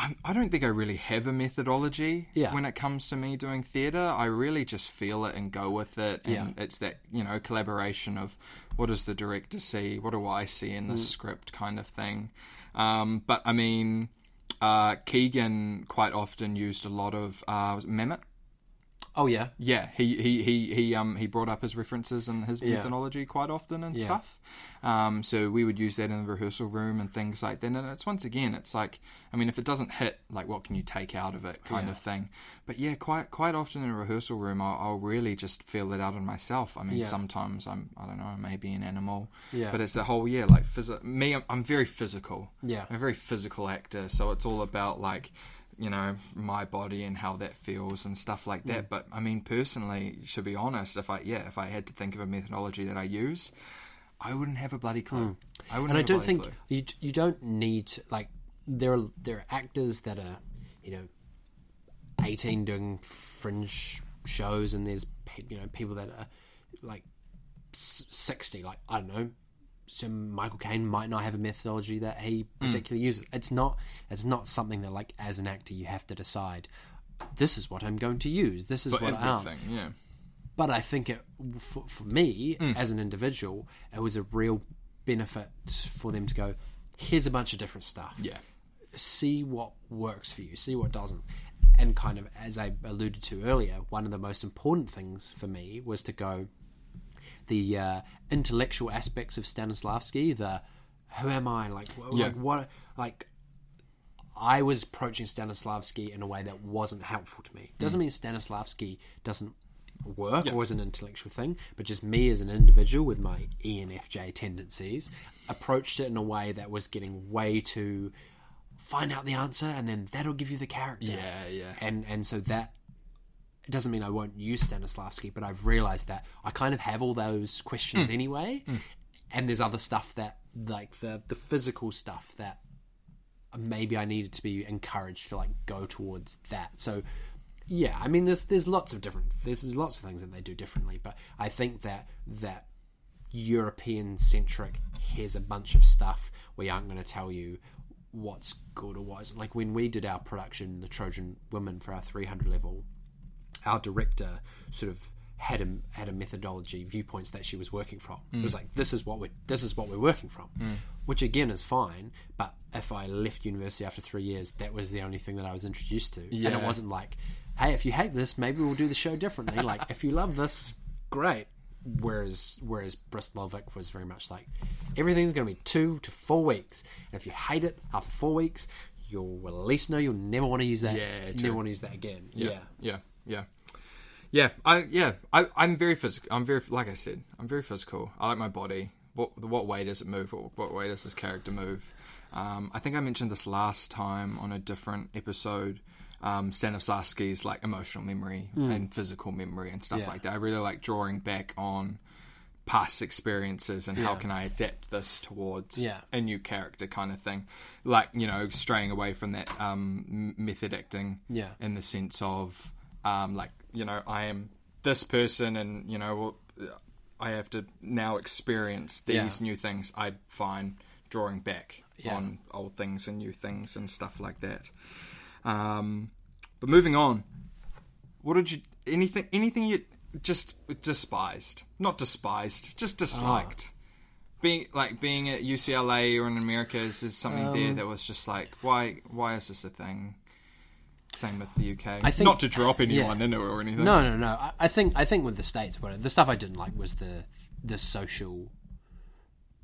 I, I don't think I really have a methodology Yeah. when it comes to me doing theatre. I really just feel it and go with it. And Yeah. it's that, you know, collaboration of what does the director see? What do I see in the Mm. script kind of thing. Um, but I mean, uh, Keegan quite often used a lot of uh, Mehmet. Oh yeah Yeah, he he he he um he brought up his references and his Yeah. methodology quite often and Yeah. stuff. Um, so we would use that in the rehearsal room and things like that. And it's once again, it's like, I mean, if it doesn't hit, like, what can you take out of it, kind Yeah. of thing. But yeah, quite quite often in a rehearsal room, I'll, I'll really just feel it out on myself. I mean, sometimes I'm I don't know, maybe an animal. Yeah. But it's the whole yeah, like phys- me, I'm, I'm very physical. Yeah. I'm a very physical actor, so it's all about like you know my body and how that feels and stuff like that. Mm. But I mean, personally, to be honest, if I yeah, if I had to think of a methodology that I use, I wouldn't have a bloody clue. I wouldn't. Mm. and I don't think clue. you you don't need to, like there are there are actors that are you know eighteen doing fringe shows, and there's you know people that are like sixty. Like I don't know, so Michael Caine might not have a methodology that he Hmm. particularly uses. It's not it's not something that like as an actor you have to decide. This is what I'm going to use. This is But what everything, yeah. But I think it for, for me Mm. as an individual, it was a real benefit for them to go. Here's a bunch of different stuff. Yeah. See what works for you. See what doesn't. And kind of as I alluded to earlier, one of the most important things for me was to go the uh, intellectual aspects of Stanislavski. The who am I? Like, Yeah. like what? Like I was approaching Stanislavski in a way that wasn't helpful to me. Doesn't mean Stanislavski doesn't work Yeah. or is an intellectual thing, but just me as an individual with my ENFJ tendencies approached it in a way that was getting way too find out the answer and then that'll give you the character. Yeah, yeah. And and so that it doesn't mean I won't use Stanislavski, but I've realized that I kind of have all those questions hmm. anyway. Hmm. And there's other stuff that like the the physical stuff that maybe I needed to be encouraged to like go towards that. So yeah, I mean there's there's lots of different there's lots of things that they do differently, but I think that that European centric here's a bunch of stuff we aren't going to tell you what's good or what isn't. Like when we did our production, The Trojan Women for our 300 level, our director sort of had a had a methodology viewpoints that she was working from. It Mm. was like this is what we this is what we're working from, which again is fine. But if I left university after three years, that was the only thing that I was introduced to, and it wasn't like, hey, if you hate this, maybe we'll do the show differently. like if you love this, great. Whereas whereas Bristol Old Vic was very much like everything's going to be two to four weeks, and if you hate it after four weeks, you'll at least know you'll never want to use that. Yeah, true. never want to use that again. Yeah. yeah, yeah, yeah. Yeah, I yeah, I, I'm very physical. I'm very like I said, I'm very physical. I like my body. What what way does it move? What, what way does this character move? Um, I think I mentioned this last time on a different episode. Um, Stanislavski's like emotional memory and physical memory and stuff Yeah. like that. I really like drawing back on past experiences and how can I adapt this towards Yeah. a new character kind of thing. Like, you know, straying away from that um, method acting Yeah. in the sense of, um, like, you know, I am this person and, you know, I have to now experience these Yeah. new things. I find drawing back Yeah. on old things and new things and stuff like that. Um, but moving on, what did you anything anything you just despised? Not despised, just disliked. Being like being at UCLA or in America is, is something Um, there that was just like why why is this a thing? Same with the UK. I think- Not to drop anyone yeah. in it or anything. No, no, no. I, I think I think with the states, what the stuff I didn't like was the the social.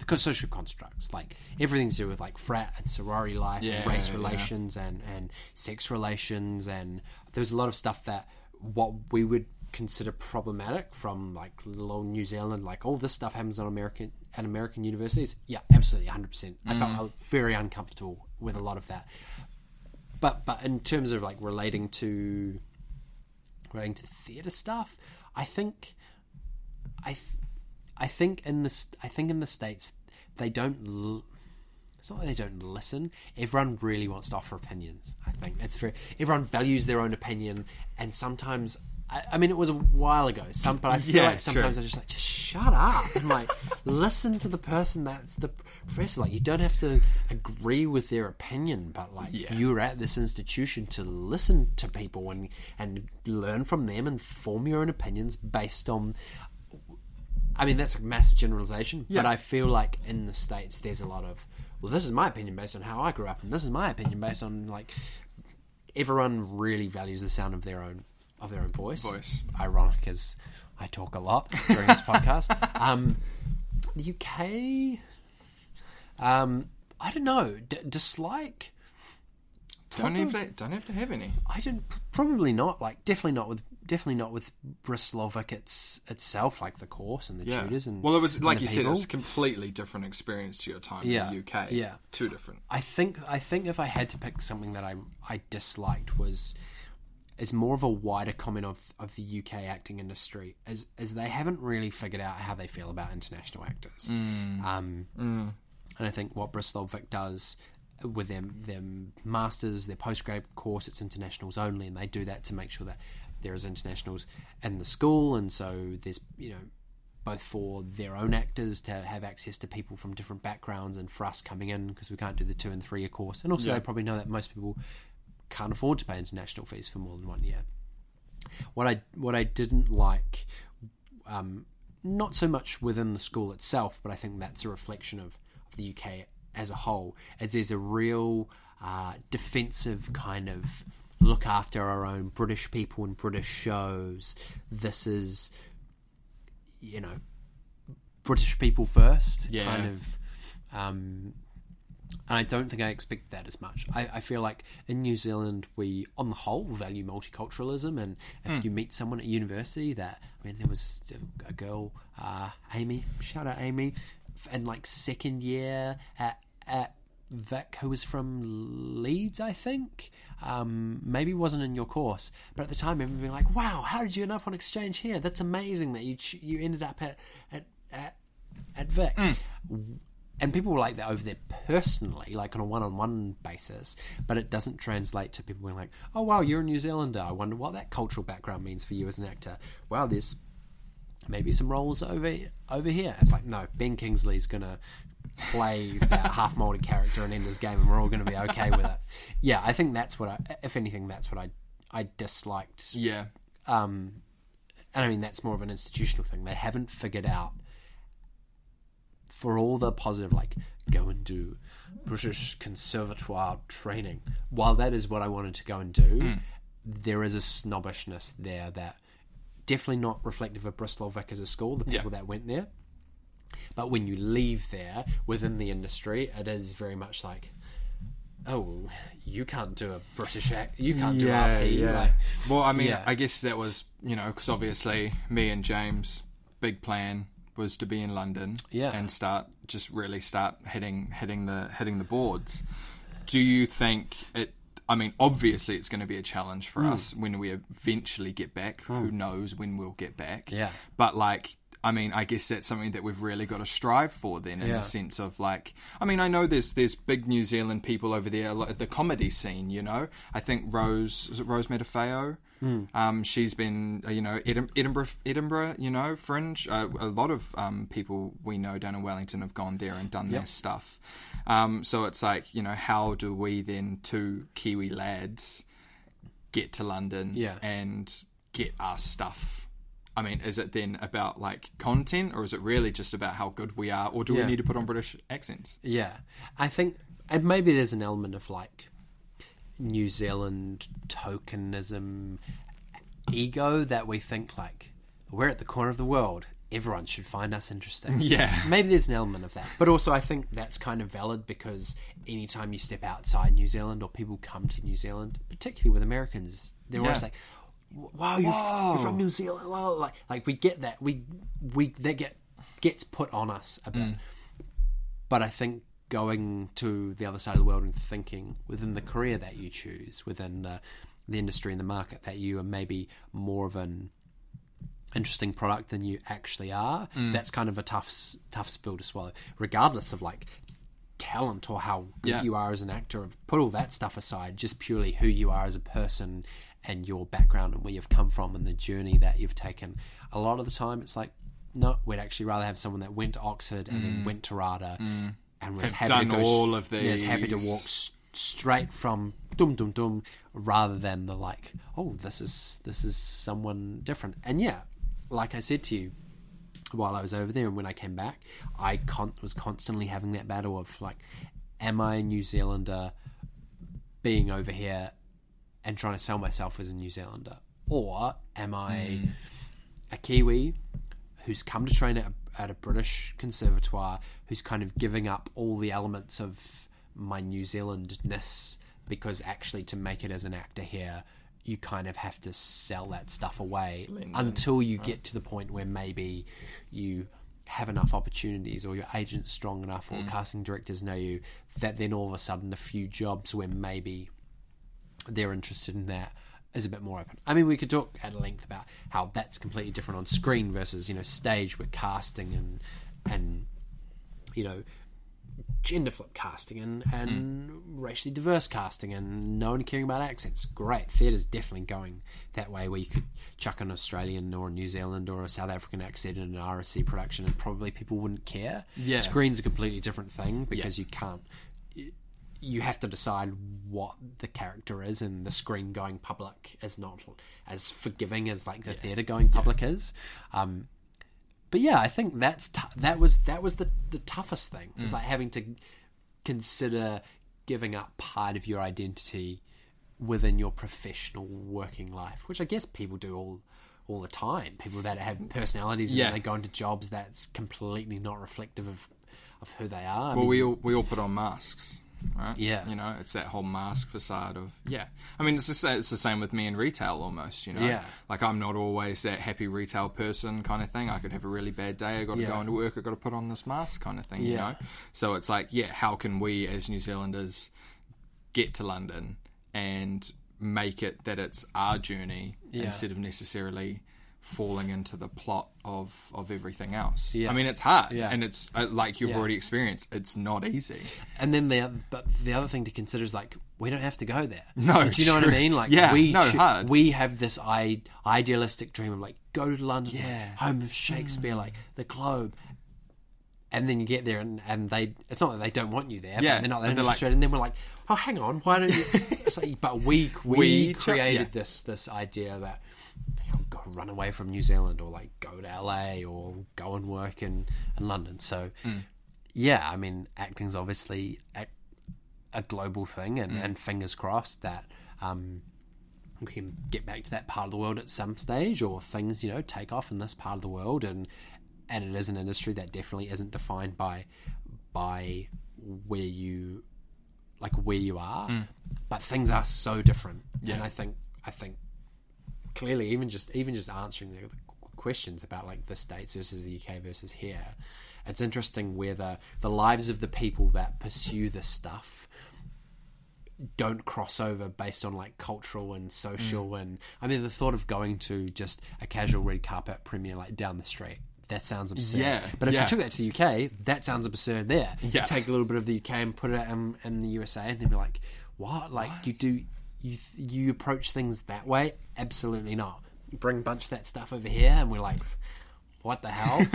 The social constructs, like everything's to do with like frat and sorority life, Yeah, and race yeah. relations, and and sex relations, and there's a lot of stuff that what we would consider problematic from like little old New Zealand, like all this stuff happens on American at American universities. Yeah, absolutely, hundred percent. I Mm. felt very uncomfortable with a lot of that. But but in terms of like relating to relating to theatre stuff, I think I th- I think in the I think in the states they don't. L- it's not that they don't listen. Everyone really wants to offer opinions. I think it's very everyone values their own opinion, and sometimes. I, I mean, it was a while ago. Some, but I feel Yeah, like sometimes true. I just like just shut up and like [laughs] listen to the person that's the professor. Like you don't have to agree with their opinion, but like Yeah. you're at this institution to listen to people and and learn from them and form your own opinions based on I mean, that's a massive generalization, but Yeah. I feel like in the States, there's a lot of, well, this is my opinion based on how I grew up, and this is my opinion based on, like, everyone really values the sound of their own of their own voice. Voice. Ironic as I talk a lot during this podcast. [laughs] Um, the UK, um, I don't know, d- dislike. Don't have to don't have to have any. I didn't probably not like definitely not with definitely not with Bristol Old Vic it's itself like the course and the Yeah. tutors and well, it was like you said, it was a completely different experience to your time Yeah, in the UK. yeah. two different. I think I think if I had to pick something that I I disliked was is more of a wider comment of, of the UK acting industry as as they haven't really figured out how they feel about international actors. Um, And I think what Bristol Vic does with them them masters, their postgrad course, it's internationals only, and they do that to make sure that there is internationals in the school, and so there's you know both for their own actors to have access to people from different backgrounds, and for us coming in because we can't do the two and three year course, and also they probably know that most people can't afford to pay international fees for more than one year. What I what I didn't like, um, not so much within the school itself, but I think that's a reflection of, of the UK as a whole. Is there's a real uh, defensive kind of look after our own British people and British shows. This is, you know, British people first. Yeah. Kind of. Um, and I don't think I expect that as much. I, I feel like in New Zealand, we, on the whole, value multiculturalism. And if you meet someone at university that, I mean, there was a girl, uh, Amy, shout out Amy, in like second year at, at Vic, who was from Leeds, I think. Um, maybe wasn't in your course, but at the time, everyone being like, "Wow, how did you end up on exchange here? That's amazing that you ch- you ended up at at at, at Vic." And people were like that over there personally, like on a one-on-one basis. But it doesn't translate to people being like, "Oh wow, you're a New Zealander. I wonder what that cultural background means for you as an actor." Wow, there's maybe some roles over over here. It's like, no, Ben Kingsley's gonna play that [laughs] half Māori character in Ender's Game, and we're all gonna be okay with it. Yeah, I think that's what I, if anything, that's what I I disliked Yeah, um, and I mean that's more of an institutional thing. They haven't figured out for all the positive, like go and do British Conservatoire training. While that is what I wanted to go and do, hmm. there is a snobbishness there that definitely not reflective of Bristol Vic as a school. The people Yeah. that went there, but when you leave there within the industry, it is very much like. Oh, you can't do a British act. You can't do RP. Like, well, I mean, Yeah. I guess that was you know because obviously me and James' big plan was to be in London, Yeah. and start just really start hitting hitting the hitting the boards. Do you think it? I mean, obviously, it's going to be a challenge for hmm. us when we eventually get back. Hmm. Who knows when we'll get back? Yeah. But like, I mean, I guess that's something that we've really got to strive for then, in Yeah. the sense of like, I mean, I know there's there's big New Zealand people over there, like the comedy scene. You know, I think Rose is it Rose Matafeo. Hmm. Um, she's been, uh, you know, Edinburgh, Edinburgh, you know, Fringe. Uh, a lot of um, people we know down in Wellington have gone there and done their stuff. Um, so it's like, you know, how do we then, two Kiwi lads, get to London Yeah. and get our stuff? I mean, is it then about like content, or is it really just about how good we are, or do Yeah. we need to put on British accents? Yeah, I think, and maybe there's an element of like New Zealand tokenism, ego that we think like we're at the corner of the world. Everyone should find us interesting. [laughs] Yeah. maybe there's an element of that, but also I think that's kind of valid because anytime you step outside New Zealand or people come to New Zealand, particularly with Americans, they're always like. Wow, you're, you're from New Zealand. Well, like, like we get that. We, we that get gets put on us a bit mm. but I think going to the other side of the world and thinking within the career that you choose, within the the industry and the market, that you are maybe more of an interesting product than you actually are. Mm. That's kind of a tough tough spill to swallow, regardless of like talent or how good Yeah. you are as an actor. Put all that stuff aside, just purely who you are as a person and your background and where you've come from and the journey that you've taken. A lot of the time, it's like, no, we'd actually rather have someone that went to Oxford and then mm. went to RADA mm. And was Mm. Have happy done to go, all of these. yes, happy to walk s- straight from dum dum dum rather than the like, oh, this is this is someone different. And yeah, like I said to you, while I was over there and when I came back, I con- was constantly having that battle of like, am I a New Zealander being over here and trying to sell myself as a New Zealander? Or am I a Kiwi who's come to train at a, at a British conservatoire, who's kind of giving up all the elements of my New Zealandness because actually to make it as an actor here, you kind of have to sell that stuff away until you get to the point where maybe you have enough opportunities or your agent's strong enough or mm. casting directors know you that then all of a sudden a few jobs where maybe they're interested in that is a bit more open. I mean, we could talk at length about how that's completely different on screen versus you know stage with casting and and you know gender flip casting and and hmm. racially diverse casting and no one caring about accents. Great, theatre's definitely going that way where you could chuck an Australian or a New Zealand or a South African accent in an RSC production and probably people wouldn't care. Yeah. screen's a completely different thing because you can't you have to decide what the character is, and the screen going public is not as forgiving as like the theater going public is. Um, but yeah, I think that's t- that was that was the the toughest thing. It's like having to consider giving up part of your identity within your professional working life, which I guess people do all all the time. People that have personalities and Yeah. they go into jobs that's completely not reflective of of who they are. I Well, mean, we all we all put on masks, right? Yeah. you know, it's that whole mask facade of yeah. I mean, it's the same, it's the same with me in retail almost. You know, Yeah. like I'm not always that happy retail person kind of thing. I could have a really bad day. I got to Yeah. go into work. I got to put on this mask kind of thing. You Yeah. know, so it's like yeah, how can we as New Zealanders get to London and make it that it's our journey Yeah. instead of necessarily falling into the plot of of everything else. Yeah. I mean, it's hard, Yeah. and it's uh, like you've Yeah. already experienced. It's not easy. And then the oth- but the other thing to consider is like we don't have to go there. [laughs] No, do you know what I mean? Like Yeah, we no, cho- hard. we have this I- idealistic dream of like go to London, Yeah. Mm. home of Shakespeare, like the Globe. And then you get there, and, and they, it's not that they don't want you there, Yeah, but they're not that but they're like- interested. and then we're like, oh, hang on, why don't you? [laughs] it's like, but we, we, We ch- created yeah. this this idea that you know, go run away from New Zealand or like go to LA or go and work in, in London. So, Mm. yeah, I mean, acting's obviously a, a global thing, Mm. and, and fingers crossed that um, we can get back to that part of the world at some stage, or things you know take off in this part of the world, and and it is an industry that definitely isn't defined by by where you like where you are, but things are so different, and Mm. Yeah. I think I think clearly even just even just answering the, the questions about like the states versus the UK versus here, it's interesting whether the lives of the people that pursue this stuff don't cross over based on like cultural and social mm. and I mean the thought of going to just a casual red carpet premiere like down the street that sounds absurd. Yeah, but if yeah. you took that to the UK, that sounds absurd there. You Yeah. take a little bit of the UK and put it in, in the USA, and they'd be like, "What? Like you do? You you approach things that way? Absolutely not. You bring a bunch of that stuff over here, and we're like, what the hell?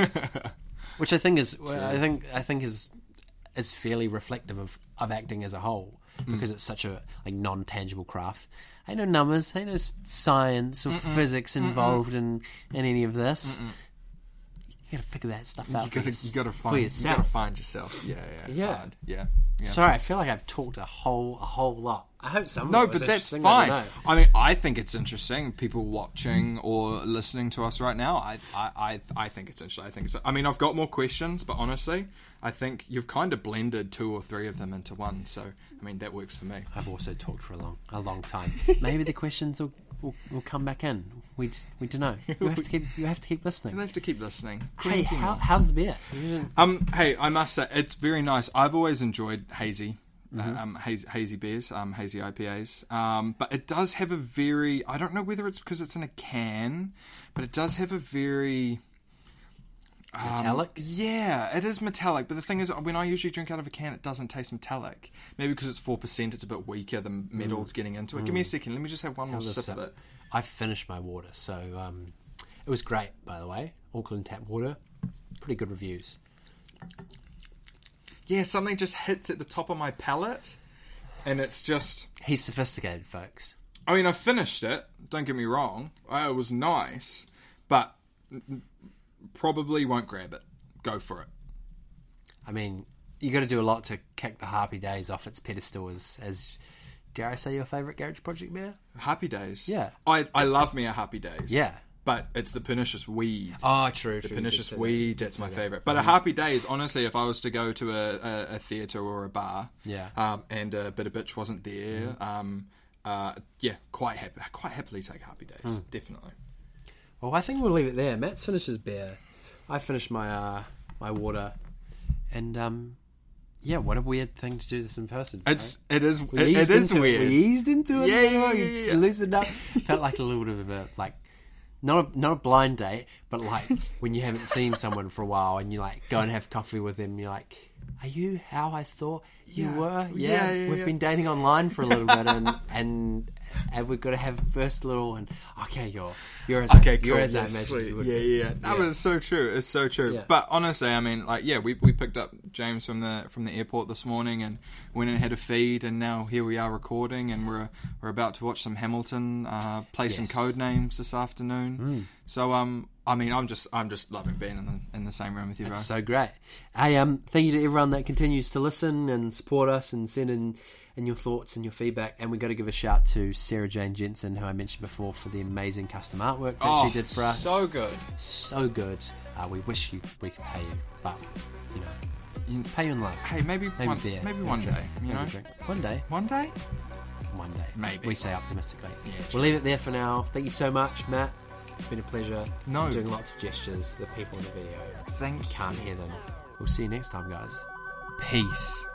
[laughs] Which I think is, I think, I think is is fairly reflective of, of acting as a whole Mm. because it's such a like non tangible craft. Ain't no numbers, ain't no science or physics involved in, in any of this. You gotta figure that stuff out. You gotta, you gotta for find, you yourself. gotta find yourself. Yeah, yeah, Yeah. yeah. yeah. Sorry, I feel like I've talked a whole a whole lot. I hope some. No, of it was but that's interesting, I fine. I, mean, I think it's interesting. People watching or listening to us right now, I, I, I, I think it's interesting. I think it's. I mean, I've got more questions, but honestly, I think you've kind of blended two or three of them into one. So, I mean, that works for me. I've also talked for a long a long time. [laughs] Maybe the questions will, will, will come back in. We d- we don't know. [laughs] You have to keep you have to keep listening. You have to keep listening. Hey, how, how's the beer? Um, hey, I must say it's very nice. I've always enjoyed hazy, Mm-hmm. uh, um, hazy, hazy beers, um, hazy IPAs. Um, but it does have a very. I don't know whether it's because it's in a can, but it does have a very. um, Metallic? yeah, it is metallic. But the thing is, when I usually drink out of a can, it doesn't taste metallic. Maybe because it's four percent, it's a bit weaker. The metal's getting into it. Give me a second. Let me just have one more Mm. A sip of it. I finished my water, so um, it was great. By the way, Auckland tap water, pretty good reviews. Yeah, something just hits at the top of my palate, and it's just. He's sophisticated, folks. I mean, I finished it. Don't get me wrong. It was nice, but probably won't grab it. Go for it. I mean, you got to do a lot to kick the Hāpi Daze off its pedestal as, as dare I say, your favourite Garage Project beer? Happy days. Yeah. I I love me a happy days. Yeah. But it's the pernicious weed. Oh, true, true. The pernicious weed, that's my favourite. But a happy days, honestly, if I was to go to a, a, a theatre or a bar, Yeah. um, and a bit of bitch wasn't there, um, uh, yeah, quite happy, quite happily take happy days, definitely. Well, I think we'll leave it there. Matt's finished his beer. I finished my uh, my water, and um, yeah, what a weird thing to do this in person. It's it is it, We it eased is weird. We eased into it. Yeah, you yeah, yeah, yeah. Loosened up. Felt like a little bit of a like. Not a, not a blind date, but like [laughs] when you haven't seen someone for a while and you like go and have coffee with them, you're like, "Are you how I thought you Yeah. were?" Yeah, Yeah, yeah, we've been dating online for a little bit, and and [laughs] and we've got to have first little and okay, you're you're as Okay, I, cool. you're as I Yeah, imagined sweet. you would. Yeah, yeah, yeah. No, Yeah. but it's so true. It's so true. Yeah. But honestly, I mean, like, yeah, we we picked up James from the from the airport this morning and went and had a feed, and now here we are recording, and we're we're about to watch some Hamilton, uh, play some Yes. code names this afternoon. Mm. So, um, I mean, I'm just I'm just loving being in the in the same room with you, bro. It's so great. Hey, um, thank you to everyone that continues to listen and support us and send in, in your thoughts and your feedback. And we got to give a shout to Sarah Jane Jensen, who I mentioned before, for the amazing custom artwork that oh, she did for us. So good. so good. Uh, we wish you we could pay you, but you know, You- pay you in love. Hey, maybe Maybe one, beer. maybe one drink. day, you know, drink. One day, one day. one day, Maybe. We say optimistically. Yeah, we'll leave it there for now. Thank you so much, Matt. It's been a pleasure. No. doing lots of gestures. The people in the video Thank you. can't hear them. We'll see you next time, guys. Peace.